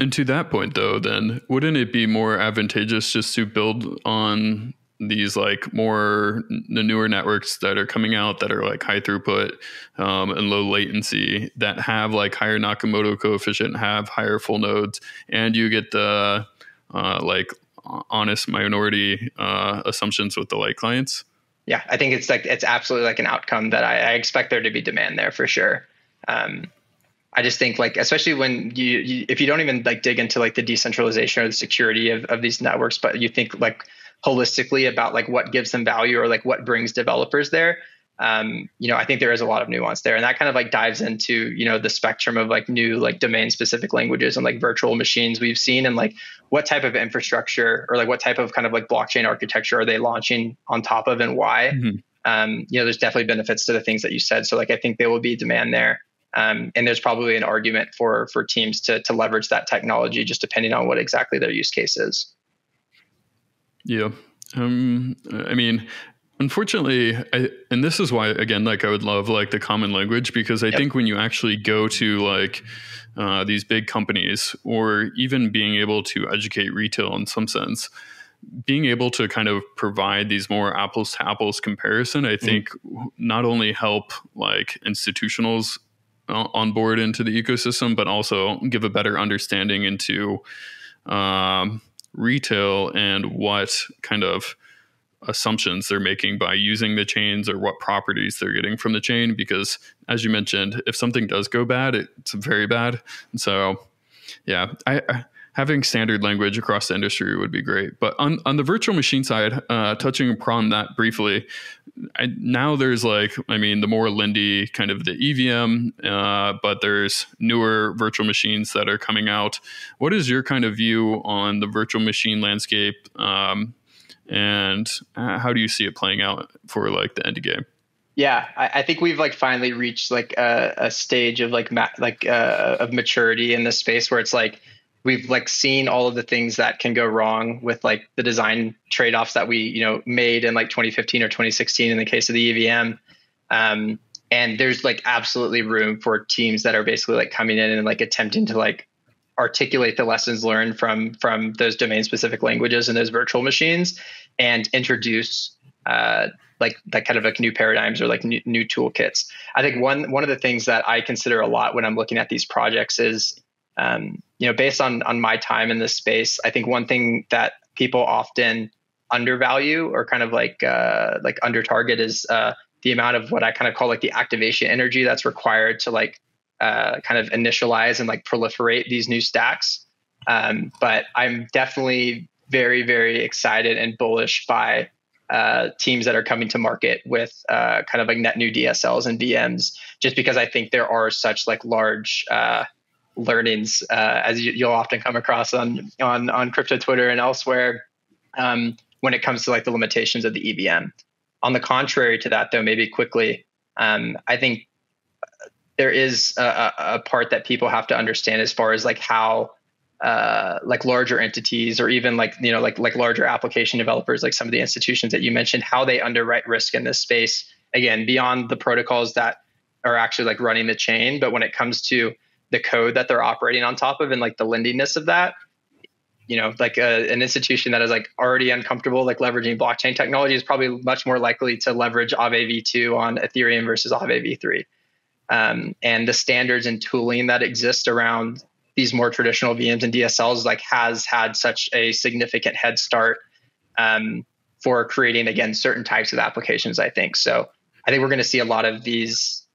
and to that point though then wouldn't it be more advantageous just to build on these like more the newer networks that are coming out that are like high throughput um, and low latency that have like higher Nakamoto coefficient, have higher full nodes, and you get the uh, like honest minority uh, assumptions with the light clients. Yeah, I think it's like it's absolutely like an outcome that I, I expect there to be demand there for sure. Um, I just think like especially when you, you, if you don't even like dig into like the decentralization or the security of, of these networks, but you think like holistically about like what gives them value or like what brings developers there um, you know i think there is a lot of nuance there. And that kind of like dives into you know the spectrum of like new like domain specific languages and like virtual machines we've seen and like what type of infrastructure or like what type of kind of like blockchain architecture are they launching on top of and why? Mm-hmm. um, you know there's definitely benefits to the things that you said. So like i think there will be demand there um, and there's probably an argument for for teams to to leverage that technology just depending on what exactly their use case is yeah. Um, I mean, unfortunately, I, and this is why, again, like I would love like the common language because I yep. think when you actually go to like uh, these big companies or even being able to educate retail in some sense, being able to kind of provide these more apples to apples comparison, I mm-hmm. think mm-hmm. not only help like institutionals on board into the ecosystem, but also give a better understanding into um, retail and what kind of assumptions they're making by using the chains or what properties they're getting from the chain. Because as you mentioned if something does go bad it's very bad. And so yeah I, I having standard language across the industry would be great. But on, on the virtual machine side, uh, touching upon that briefly, I, now there's like, I mean, the more Lindy kind of the EVM, uh, but there's newer virtual machines that are coming out. What is your kind of view on the virtual machine landscape? Um, and how do you see it playing out for like the end game? Yeah, I, I, think we've like finally reached like a, a stage of like ma- like uh, of maturity in this space where it's like we've like seen all of the things that can go wrong with like the design trade-offs that we you know made in like 2015 or 2016 in the case of the EVM. Um, and there's like absolutely room for teams that are basically like coming in and like attempting to like articulate the lessons learned from from those domain specific languages and those virtual machines and introduce uh, like that kind of like new paradigms or like new, new toolkits. I think one one of the things that I consider a lot when I'm looking at these projects is, um, you know, based on on my time in this space, I think one thing that people often undervalue or kind of like uh, like under target is uh, the amount of what I kind of call like the activation energy that's required to like uh, kind of initialize and like proliferate these new stacks. Um, but I'm definitely very very excited and bullish by uh, teams that are coming to market with uh, kind of like net new DSLs and VMs, just because I think there are such like large uh, learnings uh, as you, will often come across on on on crypto Twitter and elsewhere um, when it comes to like the limitations of the EVM. On the contrary to that, though, maybe quickly, um, I think there is a, a part that people have to understand as far as like how uh, like larger entities or even like you know like like larger application developers like some of the institutions that you mentioned how they underwrite risk in this space again beyond the protocols that are actually like running the chain but when it comes to the code that they're operating on top of and like the Lindiness of that you know like a, an institution that is like already uncomfortable like leveraging blockchain technology is probably much more likely to leverage Aave v2 on ethereum versus Aave v3 um, and the standards and tooling that exist around these more traditional VMs and DSLs like has had such a significant head start um, for creating again certain types of applications. I think so. I think we're going to see a lot of these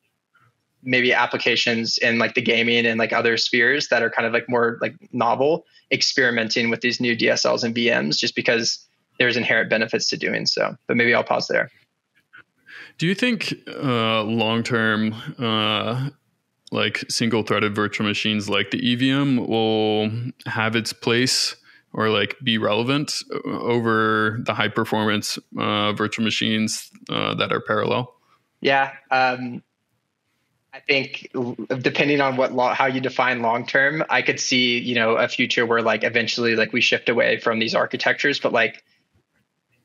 maybe applications in like the gaming and like other spheres that are kind of like more like novel experimenting with these new DSLs and VMs just because there's inherent benefits to doing so. But maybe I'll pause there. Do you think uh, long term uh, like single threaded virtual machines like the EVM will have its place or like be relevant over the high performance uh, virtual machines uh, that are parallel? Yeah. Um, I think depending on what lo- how you define long term, I could see you know a future where like eventually like we shift away from these architectures, but like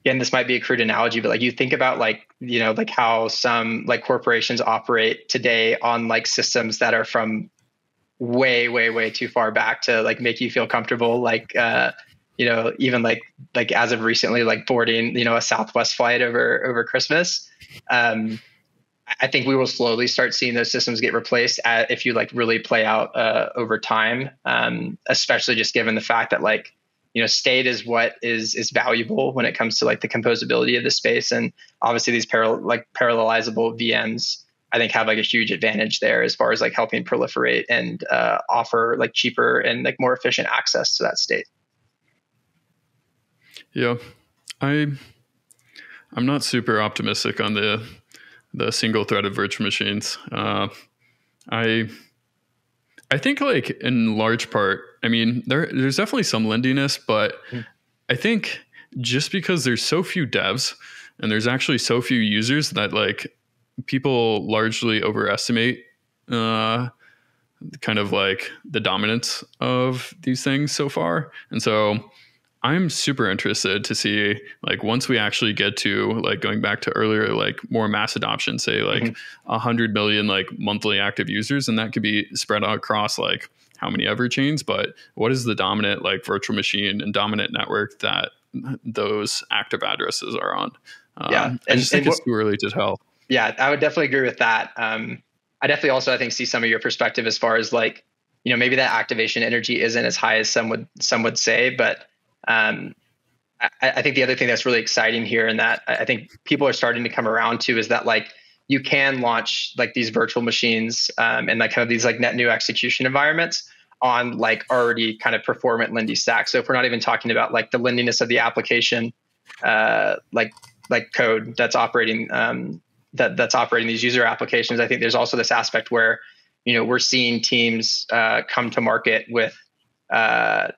again, this might be a crude analogy, but like you think about like, you know, like how some like corporations operate today on like systems that are from way, way, way too far back to like make you feel comfortable. Like, uh, you know, even like like as of recently, like boarding, you know, a Southwest flight over over Christmas. Um, I think we will slowly start seeing those systems get replaced at, if you like really play out uh, over time, um, especially just given the fact that like you know state is what is is valuable when it comes to like the composability of the space. And obviously these parallel like parallelizable vms i think have like a huge advantage there as far as like helping proliferate and uh, offer like cheaper and like more efficient access to that state. Yeah. I i'm not super optimistic on the the single threaded virtual machines. Uh, i I think like in large part, I mean, there there's definitely some Lindiness, but mm. I think just because there's so few devs and there's actually so few users that like people largely overestimate uh, kind of like the dominance of these things so far. And so I'm super interested to see like once we actually get to like going back to earlier like more mass adoption, say like mm-hmm. a mm-hmm. hundred million like monthly active users, and that could be spread out across like how many ever chains, but what is the dominant like virtual machine and dominant network that those active addresses are on? Um, yeah, and, I just think it's too early to tell. Yeah, I would definitely agree with that. Um, I definitely also I think see some of your perspective as far as like you know maybe that activation energy isn't as high as some would some would say, but um, I, I, think the other thing that's really exciting here and that I think people are starting to come around to is that like you can launch like these virtual machines um, and like kind of these like net new execution environments on like already kind of performant Lindy stack. So if we're not even talking about like the Lindiness of the application, uh, like like code that's operating um, that that's operating these user applications, I think there's also this aspect where you know we're seeing teams uh, come to market with uh,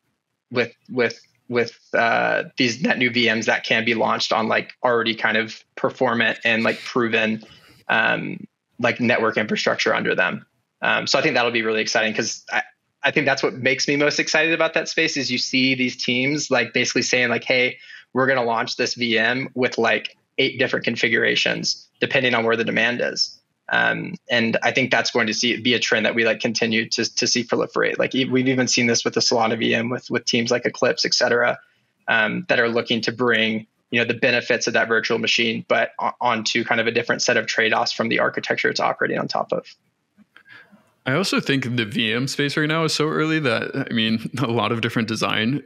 with with with uh, these net new VMs that can be launched on like already kind of performant and like proven um, like network infrastructure under them. Um, so I think that'll be really exciting because I, I think that's what makes me most excited about that space is you see these teams like basically saying like, hey, we're going to launch this VM with like eight different configurations depending on where the demand is. Um, and I think that's going to see be a trend that we like continue to to see proliferate. Like we've even seen this with the Solana VM with with teams like Eclipse, et cetera, um, that are looking to bring you know the benefits of that virtual machine, but onto kind of a different set of trade offs from the architecture it's operating on top of. I also think the VM space right now is so early that I mean a lot of different design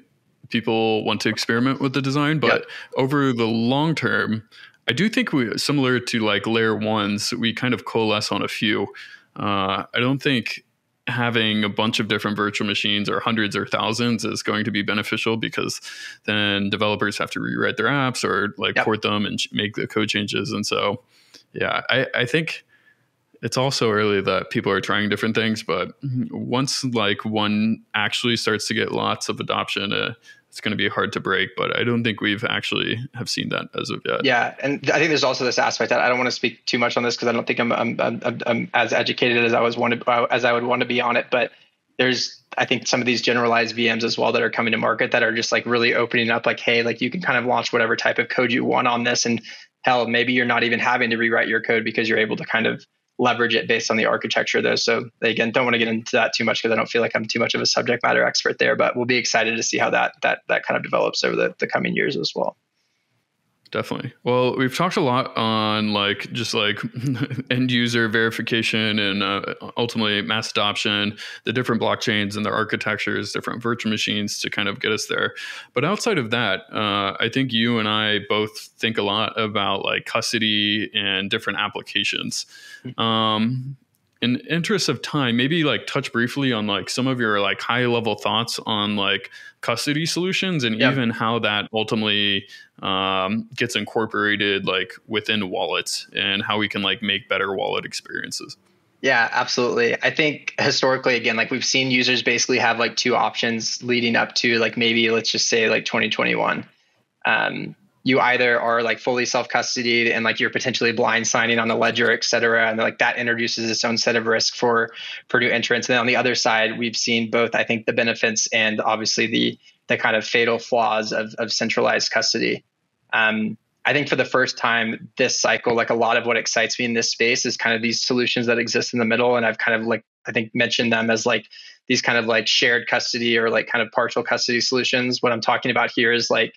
people want to experiment with the design, but yep. over the long term, I do think we similar to like layer ones, we kind of coalesce on a few. Uh, I don't think having a bunch of different virtual machines or hundreds or thousands is going to be beneficial because then developers have to rewrite their apps or like yep. port them and make the code changes. And so, yeah, I, I think it's also early that people are trying different things, but once like one actually starts to get lots of adoption, uh, it's going to be hard to break. But I don't think we've actually have seen that as of yet. Yeah, and I think there's also this aspect that I don't want to speak too much on this because I don't think I'm, I'm, I'm, I'm, as educated as I was wanted uh, as I would want to be on it. But there's I think some of these generalized VMs as well that are coming to market that are just like really opening up like, hey, like you can kind of launch whatever type of code you want on this, and hell, maybe you're not even having to rewrite your code because you're able to kind of leverage it based on the architecture though. So again, don't want to get into that too much because I don't feel like I'm too much of a subject matter expert there, but we'll be excited to see how that that that kind of develops over the, the coming years as well. Definitely. Well, we've talked a lot on like just like end user verification and uh, ultimately mass adoption, the different blockchains and their architectures, different virtual machines to kind of get us there. But outside of that, uh, I think you and I both think a lot about like custody and different applications. Mm-hmm. Um, in interest of time, maybe like touch briefly on like some of your like high level thoughts on like custody solutions and even how that ultimately um, gets incorporated like within wallets and how we can like make better wallet experiences. Yeah, absolutely. I think historically, again, like we've seen users basically have like two options leading up to like maybe let's just say like 2021. Um, you either are like fully self custodied and like you're potentially blind signing on the ledger, et cetera. And like that introduces its own set of risk for, new entrants. And then on the other side, we've seen both, I think, the benefits and obviously the, the kind of fatal flaws of, of centralized custody. Um, I think for the first time this cycle, like a lot of what excites me in this space is kind of these solutions that exist in the middle. And I've kind of like, I think mentioned them as like these kind of like shared custody or like kind of partial custody solutions. What I'm talking about here is like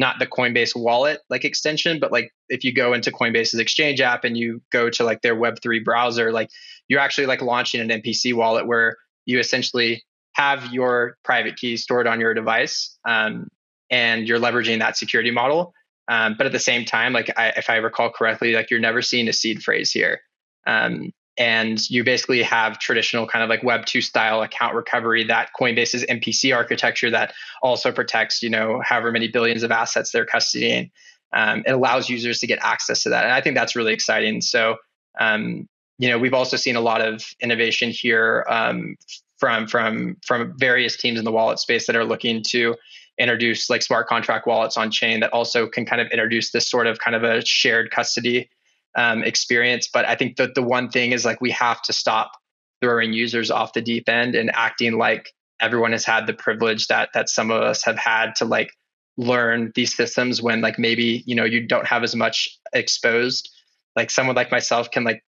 not the Coinbase wallet like extension, but like if you go into Coinbase's exchange app and you go to like their Web3 browser, like you're actually like launching an MPC wallet where you essentially have your private key stored on your device um, and you're leveraging that security model. Um, but at the same time, like I, if I recall correctly, like you're never seeing a seed phrase here. Um, and you basically have traditional kind of like web 2 style account recovery that coinbase's mpc architecture that also protects you know however many billions of assets they're custodying. Um, it allows users to get access to that and i think that's really exciting. So um, you know we've also seen a lot of innovation here um, from from from various teams in the wallet space that are looking to introduce like smart contract wallets on chain that also can kind of introduce this sort of kind of a shared custody um, experience. But I think that the one thing is like we have to stop throwing users off the deep end and acting like everyone has had the privilege that that some of us have had to like learn these systems when like maybe you know you don't have as much exposed like someone like myself can like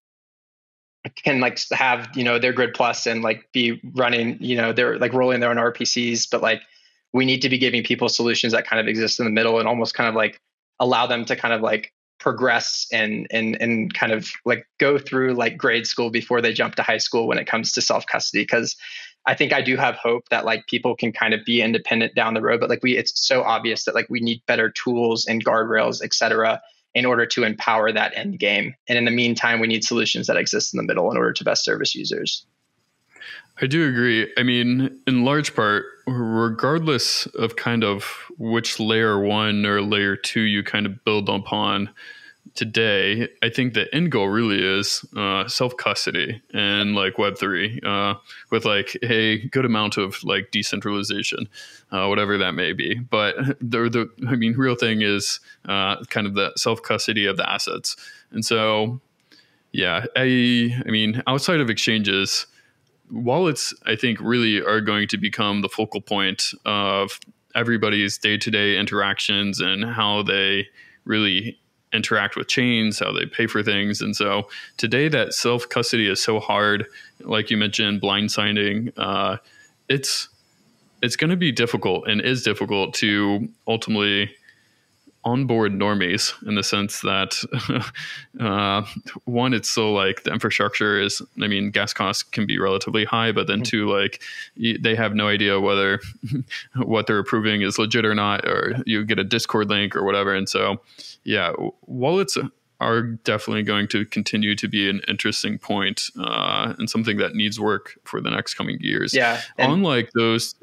can like have you know their GridPlus and like be running you know they're like rolling their own rpcs but like we need to be giving people solutions that kind of exist in the middle and almost kind of like allow them to kind of like progress and and and kind of like go through like grade school before they jump to high school when it comes to self custody because I think I do have hope that like people can kind of be independent down the road but like we it's so obvious that like we need better tools and guardrails et cetera in order to empower that end game and in the meantime we need solutions that exist in the middle in order to best service users I do agree. I mean, in large part, regardless of kind of which layer one or layer two you kind of build upon today, I think the end goal really is uh, self custody and like Web three uh, with like a good amount of like decentralization, uh, whatever that may be. But the the I mean, real thing is uh, kind of the self custody of the assets, and so yeah, I I mean, outside of exchanges wallets, I think, really are going to become the focal point of everybody's day to day interactions and how they really interact with chains, how they pay for things. And so today, that self custody is so hard. Like you mentioned, blind signing. Uh, it's it's going to be difficult and is difficult to ultimately onboard normies in the sense that uh, one, it's so like the infrastructure is, I mean, gas costs can be relatively high, but then mm-hmm. two, like they have no idea whether what they're approving is legit or not, or you get a Discord link or whatever. And so, yeah, wallets are definitely going to continue to be an interesting point, uh, and something that needs work for the next coming years. Yeah. Unlike those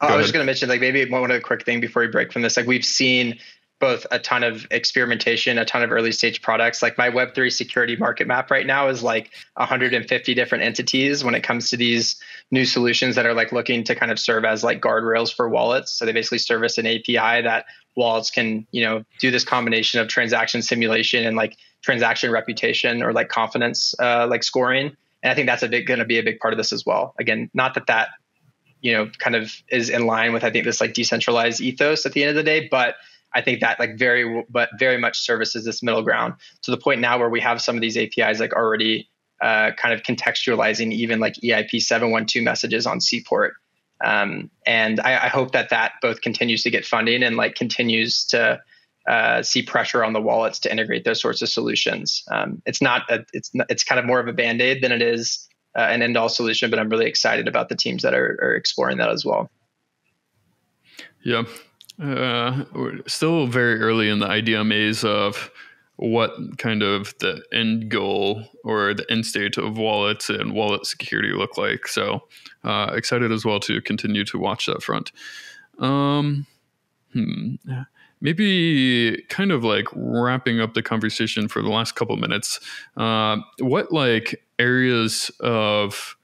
I was just going to mention, like, maybe one other quick thing before we break from this. Like, we've seen both a ton of experimentation, a ton of early stage products. Like my Web3 security market map right now is like 150 different entities when it comes to these new solutions that are like looking to kind of serve as like guardrails for wallets. So they basically service an API that wallets can, you know, do this combination of transaction simulation and like transaction reputation or like confidence uh, like scoring. And I think that's a big going to be a big part of this as well. Again, not that that you know kind of is in line with I think this like decentralized ethos at the end of the day, but I think that like very but very much services this middle ground to the point now where we have some of these APIs like already uh, kind of contextualizing even like EIP 712 messages on Seaport. Um, and I, I, hope that that both continues to get funding and like continues to uh, see pressure on the wallets to integrate those sorts of solutions. Um, it's not a, it's it's kind of more of a band aid than it is uh, an end all solution, but I'm really excited about the teams that are, are exploring that as well. Yeah. Uh, we're still very early in the idea maze of what kind of the end goal or the end state of wallets and wallet security look like. So uh, excited as well to continue to watch that front. Um, hmm maybe kind of like wrapping up the conversation for the last couple minutes uh, what like areas of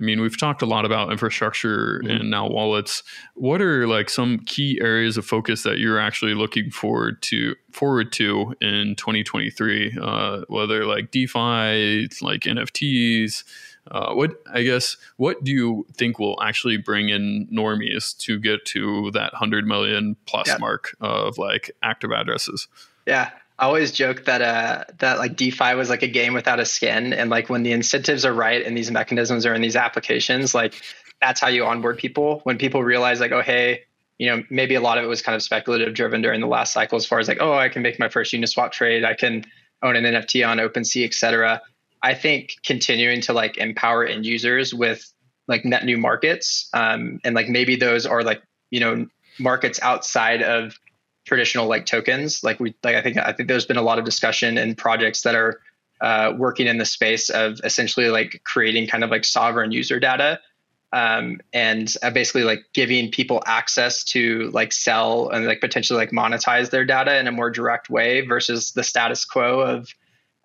I mean, we've talked a lot about infrastructure mm-hmm. and now wallets. What are like some key areas of focus that you're actually looking forward to forward to in 2023? Uh, whether like DeFi, like NFTs, uh, what I guess what do you think will actually bring in normies to get to that hundred million plus yeah. mark of like active addresses? Yeah, I always joke that uh that like DeFi was like a game without a skin, and like when the incentives are right and these mechanisms are in these applications, like that's how you onboard people. When people realize like, oh hey, you know, maybe a lot of it was kind of speculative driven during the last cycle, as far as like, oh, I can make my first Uniswap trade, I can own an NFT on OpenSea, et cetera. I think continuing to like empower end users with like net new markets, um, and like maybe those are like you know markets outside of traditional like tokens. Like we like I think I think there's been a lot of discussion and projects that are uh, working in the space of essentially like creating kind of like sovereign user data um, and uh, basically like giving people access to like sell and like potentially like monetize their data in a more direct way versus the status quo of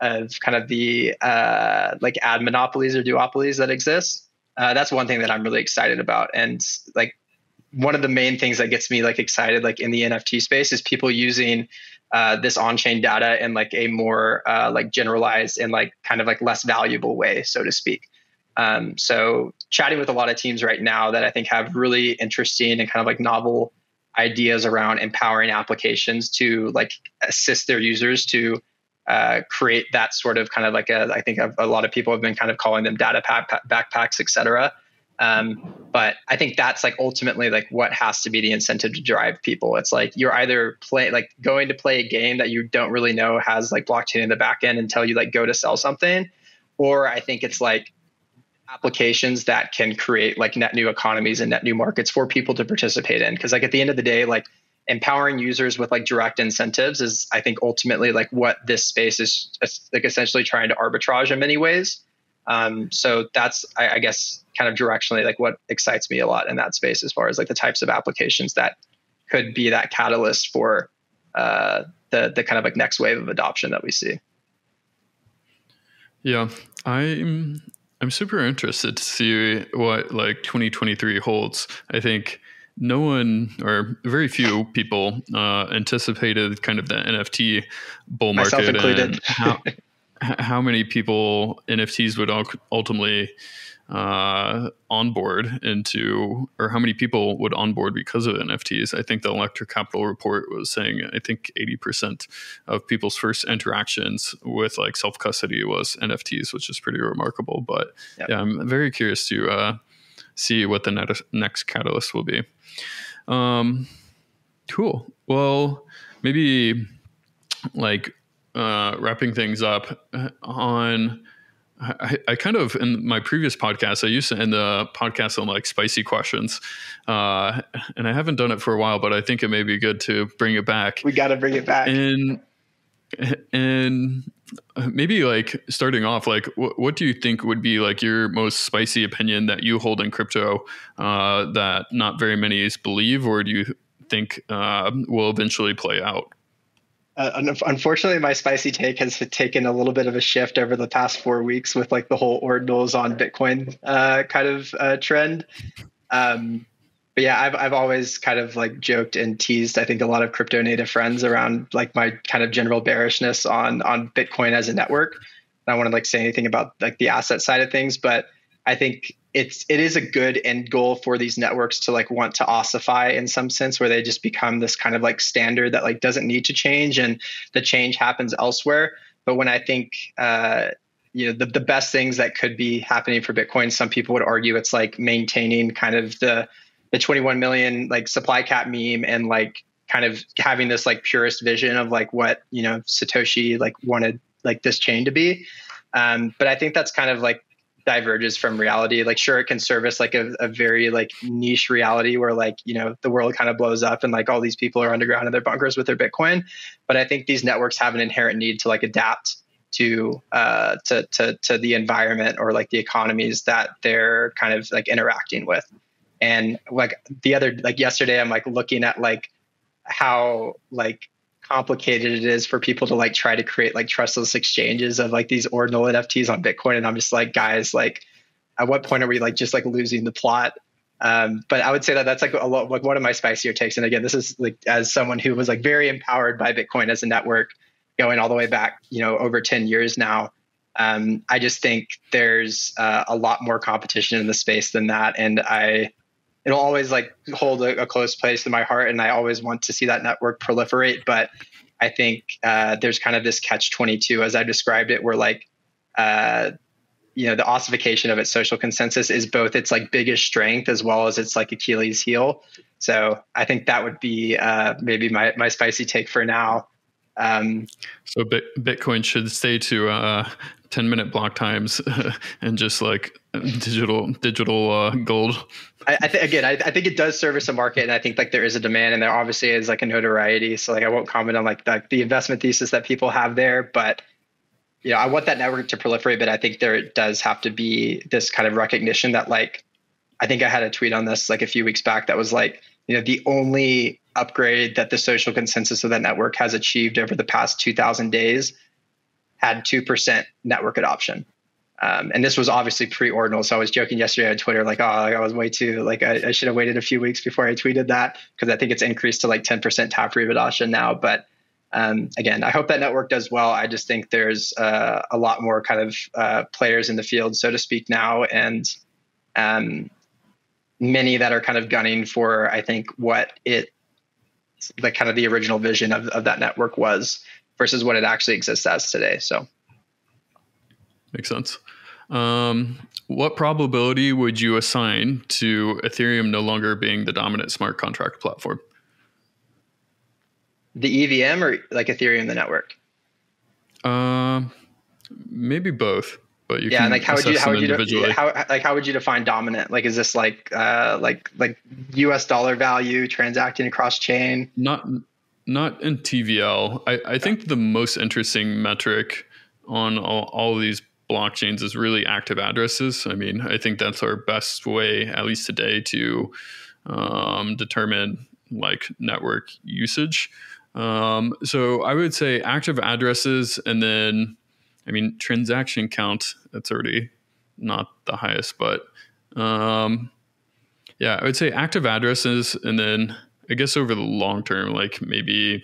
of kind of the uh, like ad monopolies or duopolies that exist. Uh, that's one thing that I'm really excited about. And like one of the main things that gets me like excited, like in the NFT space, is people using uh, this on-chain data in like a more uh, like generalized and like kind of like less valuable way, so to speak. Um, so chatting with a lot of teams right now that I think have really interesting and kind of like novel ideas around empowering applications to like assist their users to uh, create that sort of kind of like a, I think a, a, lot of people have been kind of calling them data pack, backpacks, et cetera. Um, but I think that's like ultimately like what has to be the incentive to drive people. It's like you're either play like going to play a game that you don't really know has like blockchain in the back end until you like go to sell something, or I think it's like applications that can create like net new economies and net new markets for people to participate in. Because like at the end of the day, like empowering users with like direct incentives is i think ultimately like what this space is like essentially trying to arbitrage in many ways um, so that's I, I, guess kind of directionally like what excites me a lot in that space as far as like the types of applications that could be that catalyst for uh, the the kind of like next wave of adoption that we see. Yeah i'm i'm super interested to see what like 2023 holds. I think no one or very few people uh, anticipated kind of the NFT bull market and how, how many people NFTs would ultimately uh, onboard into, or how many people would onboard because of NFTs. I think the Electric Capital report was saying, I think 80% of people's first interactions with like self custody was NFTs, which is pretty remarkable. But yep. yeah, I'm very curious to uh, see what the next catalyst will be. Um, Cool. Well, maybe like uh, wrapping things up uh, on. I, I, kind of in my previous podcast, I used to end the podcast on like spicy questions, uh, and I haven't done it for a while. But I think it may be good to bring it back. We got to bring it back. And and maybe like starting off, like what, what do you think would be like your most spicy opinion that you hold in crypto uh, that not very many believe, or do you think uh, will eventually play out? Uh, unfortunately, my spicy take has taken a little bit of a shift over the past four weeks with like the whole ordinals on Bitcoin uh, kind of uh, trend. Um, but yeah, I've I've always kind of like joked and teased. I think a lot of crypto native friends around like my kind of general bearishness on on Bitcoin as a network. I don't want to like say anything about like the asset side of things, but I think it's it is a good end goal for these networks to like want to ossify in some sense where they just become this kind of like standard that like doesn't need to change and the change happens elsewhere. But when i think uh, you know the, the best things that could be happening for bitcoin some people would argue it's like maintaining kind of the the 21 million like supply cap meme and like kind of having this like purest vision of like what you know satoshi like wanted like this chain to be. Um, but i think that's kind of like diverges from reality. Like, sure, it can service like a, a, very like niche reality where like you know the world kind of blows up and like all these people are underground in their bunkers with their Bitcoin. But I think these networks have an inherent need to like adapt to uh, to to to the environment or like the economies that they're kind of like interacting with. And like the other like yesterday, I'm like looking at like how like complicated it is for people to like try to create like trustless exchanges of like these ordinal NFTs on Bitcoin. And I'm just like, guys, like, at what point are we like just like losing the plot? Um, but I would say that that's like a lot, like one of my spicier takes. And again, this is like as someone who was like very empowered by Bitcoin as a network, going all the way back, you know, over 10 years now. Um, I just think there's uh, a lot more competition in the space than that, and I it'll always like hold a, a, close place in my heart and i always want to see that network proliferate but i think uh, there's kind of this catch 22 as i described it where like uh, you know the ossification of its social consensus is both its like biggest strength as well as its like achilles heel. So i think that would be uh, maybe my, my spicy take for now. Um, so Bitcoin should stay to uh, 10 minute block times and just like digital digital uh, gold. I, I think again, I, I, think it does service a market, and I think like there is a demand, and there obviously is like a notoriety. So like I won't comment on like the, the investment thesis that people have there, but you know I want that network to proliferate. But I think there does have to be this kind of recognition that like I think I had a tweet on this like a few weeks back that was like you know the only upgrade that the social consensus of that network has achieved over the past 2000 days had 2% network adoption. Um, and this was obviously pre-ordinal. So i was joking yesterday on twitter like oh i was way too like i, I should have waited a few weeks before i tweeted that because i think it's increased to like 10% taproot adoption now. But um, again i hope that network does well. I just think there's uh, a lot more kind of uh, players in the field so to speak now. And um, many that are kind of gunning for i think what it the kind of the original vision of, of that network was versus what it actually exists as today. So makes sense. Um, what probability would you assign to Ethereum no longer being the dominant smart contract platform? The EVM or like Ethereum, the network? Uh, maybe both but you yeah, like how would you how would you de- how like how would you define dominant? Like is this like uh like like US dollar value transacting across chain? Not not in TVL. I, I think the most interesting metric on all, all these blockchains is really active addresses. I mean, I think that's our best way, at least today, to um, determine like network usage. Um, so I would say active addresses and then I mean, transaction count, that's already not the highest, but um, yeah, I would say active addresses. And then I guess over the long term, like maybe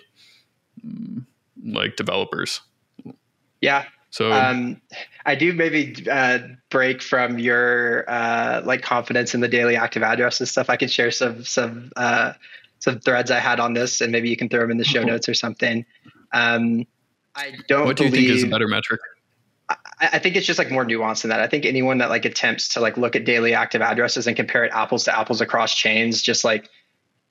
mm, like developers. Yeah. So um, I do maybe uh, break from your uh, like confidence in the daily active addresses stuff. I could share some some uh, some threads I had on this, and maybe you can throw them in the show notes or something. Um, I don't. What do you think is a better metric? I, I think it's just like more nuanced than that. I think anyone that like attempts to like look at daily active addresses and compare it apples to apples across chains, just like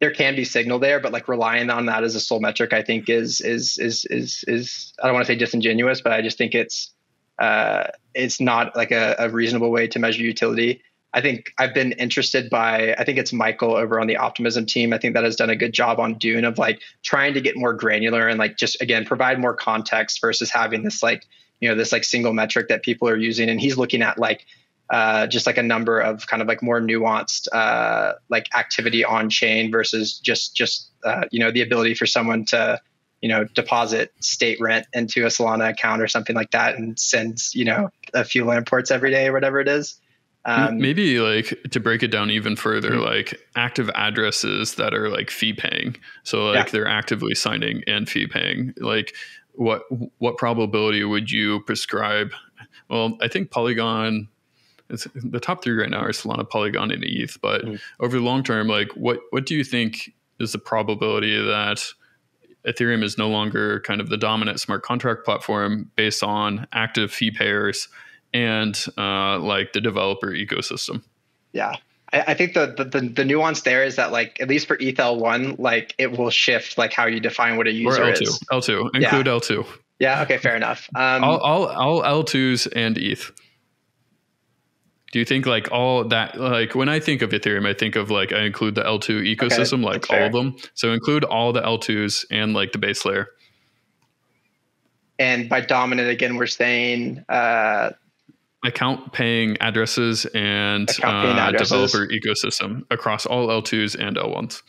there can be signal there, but like relying on that as a sole metric, I think is is is is is I don't want to say disingenuous, but I just think it's uh, it's not like a, a reasonable way to measure utility. I think I've been interested by I think it's Michael over on the optimism team. I think that has done a good job on Dune of like trying to get more granular and like just again provide more context versus having this like you know this like single metric that people are using. And he's looking at like uh, just like a number of kind of like more nuanced uh, like activity on chain versus just just uh, you know the ability for someone to you know deposit state rent into a Solana account or something like that and send you know a few lamports every day or whatever it is. Um, Maybe like to break it down even further, mm-hmm. like active addresses that are like fee paying. So like yeah. they're actively signing and fee paying. Like what what probability would you prescribe? Well, I think Polygon it's the top three right now are Solana, Polygon, and ETH. But mm. over the long term, like what what do you think is the probability that Ethereum is no longer kind of the dominant smart contract platform based on active fee payers and uh, like the developer ecosystem? Yeah. I, think the, the, the nuance there is that like at least for ETH one, like it will shift like how you define what a user or L2, is. L2 include yeah. L2. Yeah. Okay. Fair enough. Um, all, all all L2s and ETH. Do you think like all that like when I think of Ethereum, I think of like I include the L2 ecosystem, okay, like all of them. So include all the L2s and like the base layer. And by dominant again, we're saying uh, account paying addresses and paying uh, addresses. developer ecosystem across all L2s and L1s.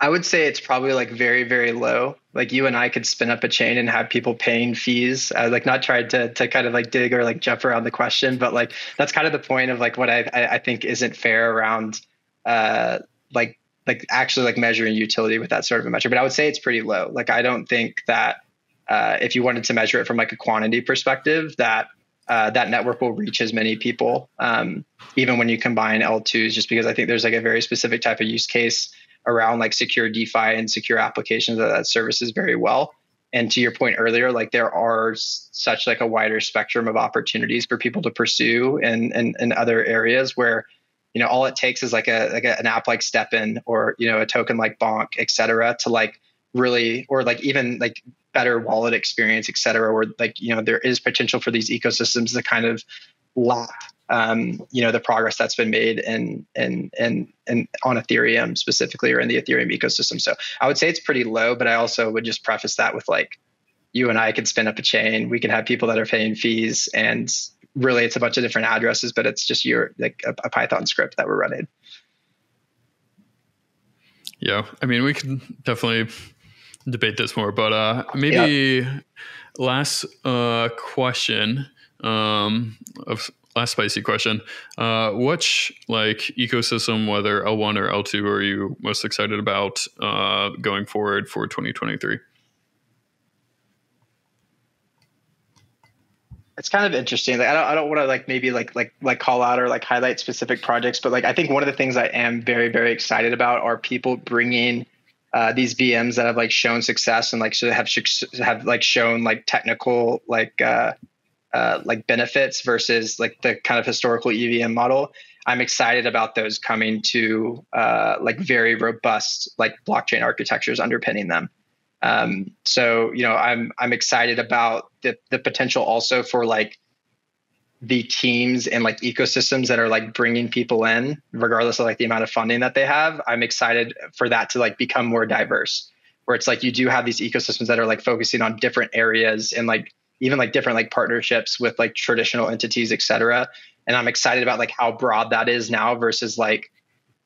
I would say it's probably like very, very low. Like you and I could spin up a chain and have people paying fees. I like not tried to to kind of like dig or like jump around the question, but like that's kind of the point of like what I I think isn't fair around uh like like actually like measuring utility with that sort of a measure. But I would say it's pretty low. Like I don't think that uh, if you wanted to measure it from like a quantity perspective, that uh, that network will reach as many people, um, even when you combine L2s, just because I think there's like a very specific type of use case around like secure DeFi and secure applications that that services very well. And to your point earlier, like there are such like a wider spectrum of opportunities for people to pursue in, in, in other areas where, you know, all it takes is like a like a, an app like STEPN or you know a token like Bonk, et cetera, to like really or like even like better wallet experience, et cetera, where like you know there is potential for these ecosystems to kind of lap um, you know the progress that's been made in in in in on Ethereum specifically or in the Ethereum ecosystem. So I would say it's pretty low, but I also would just preface that with like you and I could spin up a chain. We can have people that are paying fees, and really it's a bunch of different addresses, but it's just your like a, a Python script that we're running. Yeah, I mean we can definitely debate this more, but uh, maybe yeah. last uh, question um, of last spicy question. Uh, which like ecosystem, whether L1 or L2, are you most excited about uh, going forward for 2023? It's kind of interesting. Like, I don't, I don't want to like maybe like like like call out or like highlight specific projects, but like I think one of the things I am very very excited about are people bringing uh, these VMs that have like shown success and like so have have like shown like technical like uh, uh, like benefits versus like the kind of historical EVM model. I'm excited about those coming to uh, like very robust like blockchain architectures underpinning them. Um, so you know I'm I'm excited about the the potential also for like the teams and like ecosystems that are like bringing people in regardless of like the amount of funding that they have i'm excited for that to like become more diverse where it's like you do have these ecosystems that are like focusing on different areas and like even like different like partnerships with like traditional entities, et cetera. And I'm excited about like how broad that is now versus like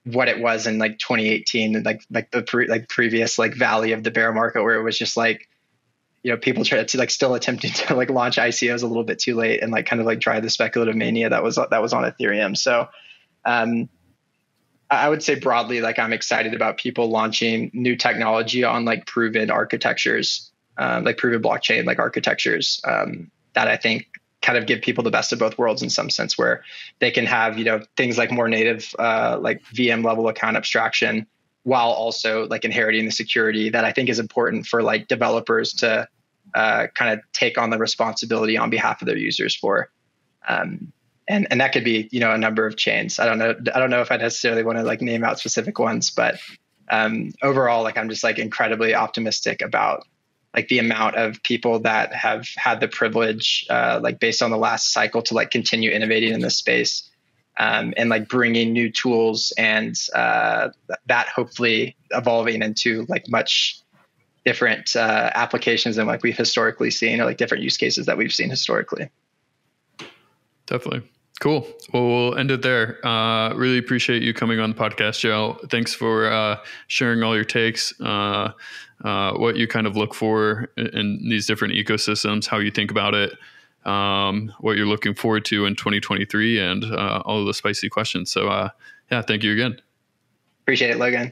what it was in like 2018 and like like the pre- like previous like valley of the bear market where it was just like you know people try to like still attempting to like launch ICOs a little bit too late and like kind of like drive the speculative mania that was that was on Ethereum. So um I would say broadly like I'm excited about people launching new technology on like proven architectures uh, like proven blockchain like architectures um, that I think kind of give people the best of both worlds in some sense where they can have you know things like more native uh, like VM level account abstraction while also like inheriting the security that I think is important for like developers to uh, kind of take on the responsibility on behalf of their users for. Um, and and that could be you know a number of chains. I don't know. I don't know if I necessarily want to like name out specific ones, but um, overall, like I'm just like incredibly optimistic about like the amount of people that have had the privilege, uh, like based on the last cycle, to like continue innovating in this space. Um, and like bringing new tools and uh, that hopefully evolving into like much different uh, applications than like we've historically seen or like different use cases that we've seen historically. Definitely. Cool. Well, we'll end it there. Uh, really appreciate you coming on the podcast, Joe. Thanks for uh, sharing all your takes, uh, uh what you kind of look for in these different ecosystems, how you think about it, um, what you're looking forward to in 2023, and uh, all of the spicy questions. So, uh, yeah, thank you again. Appreciate it, Logan.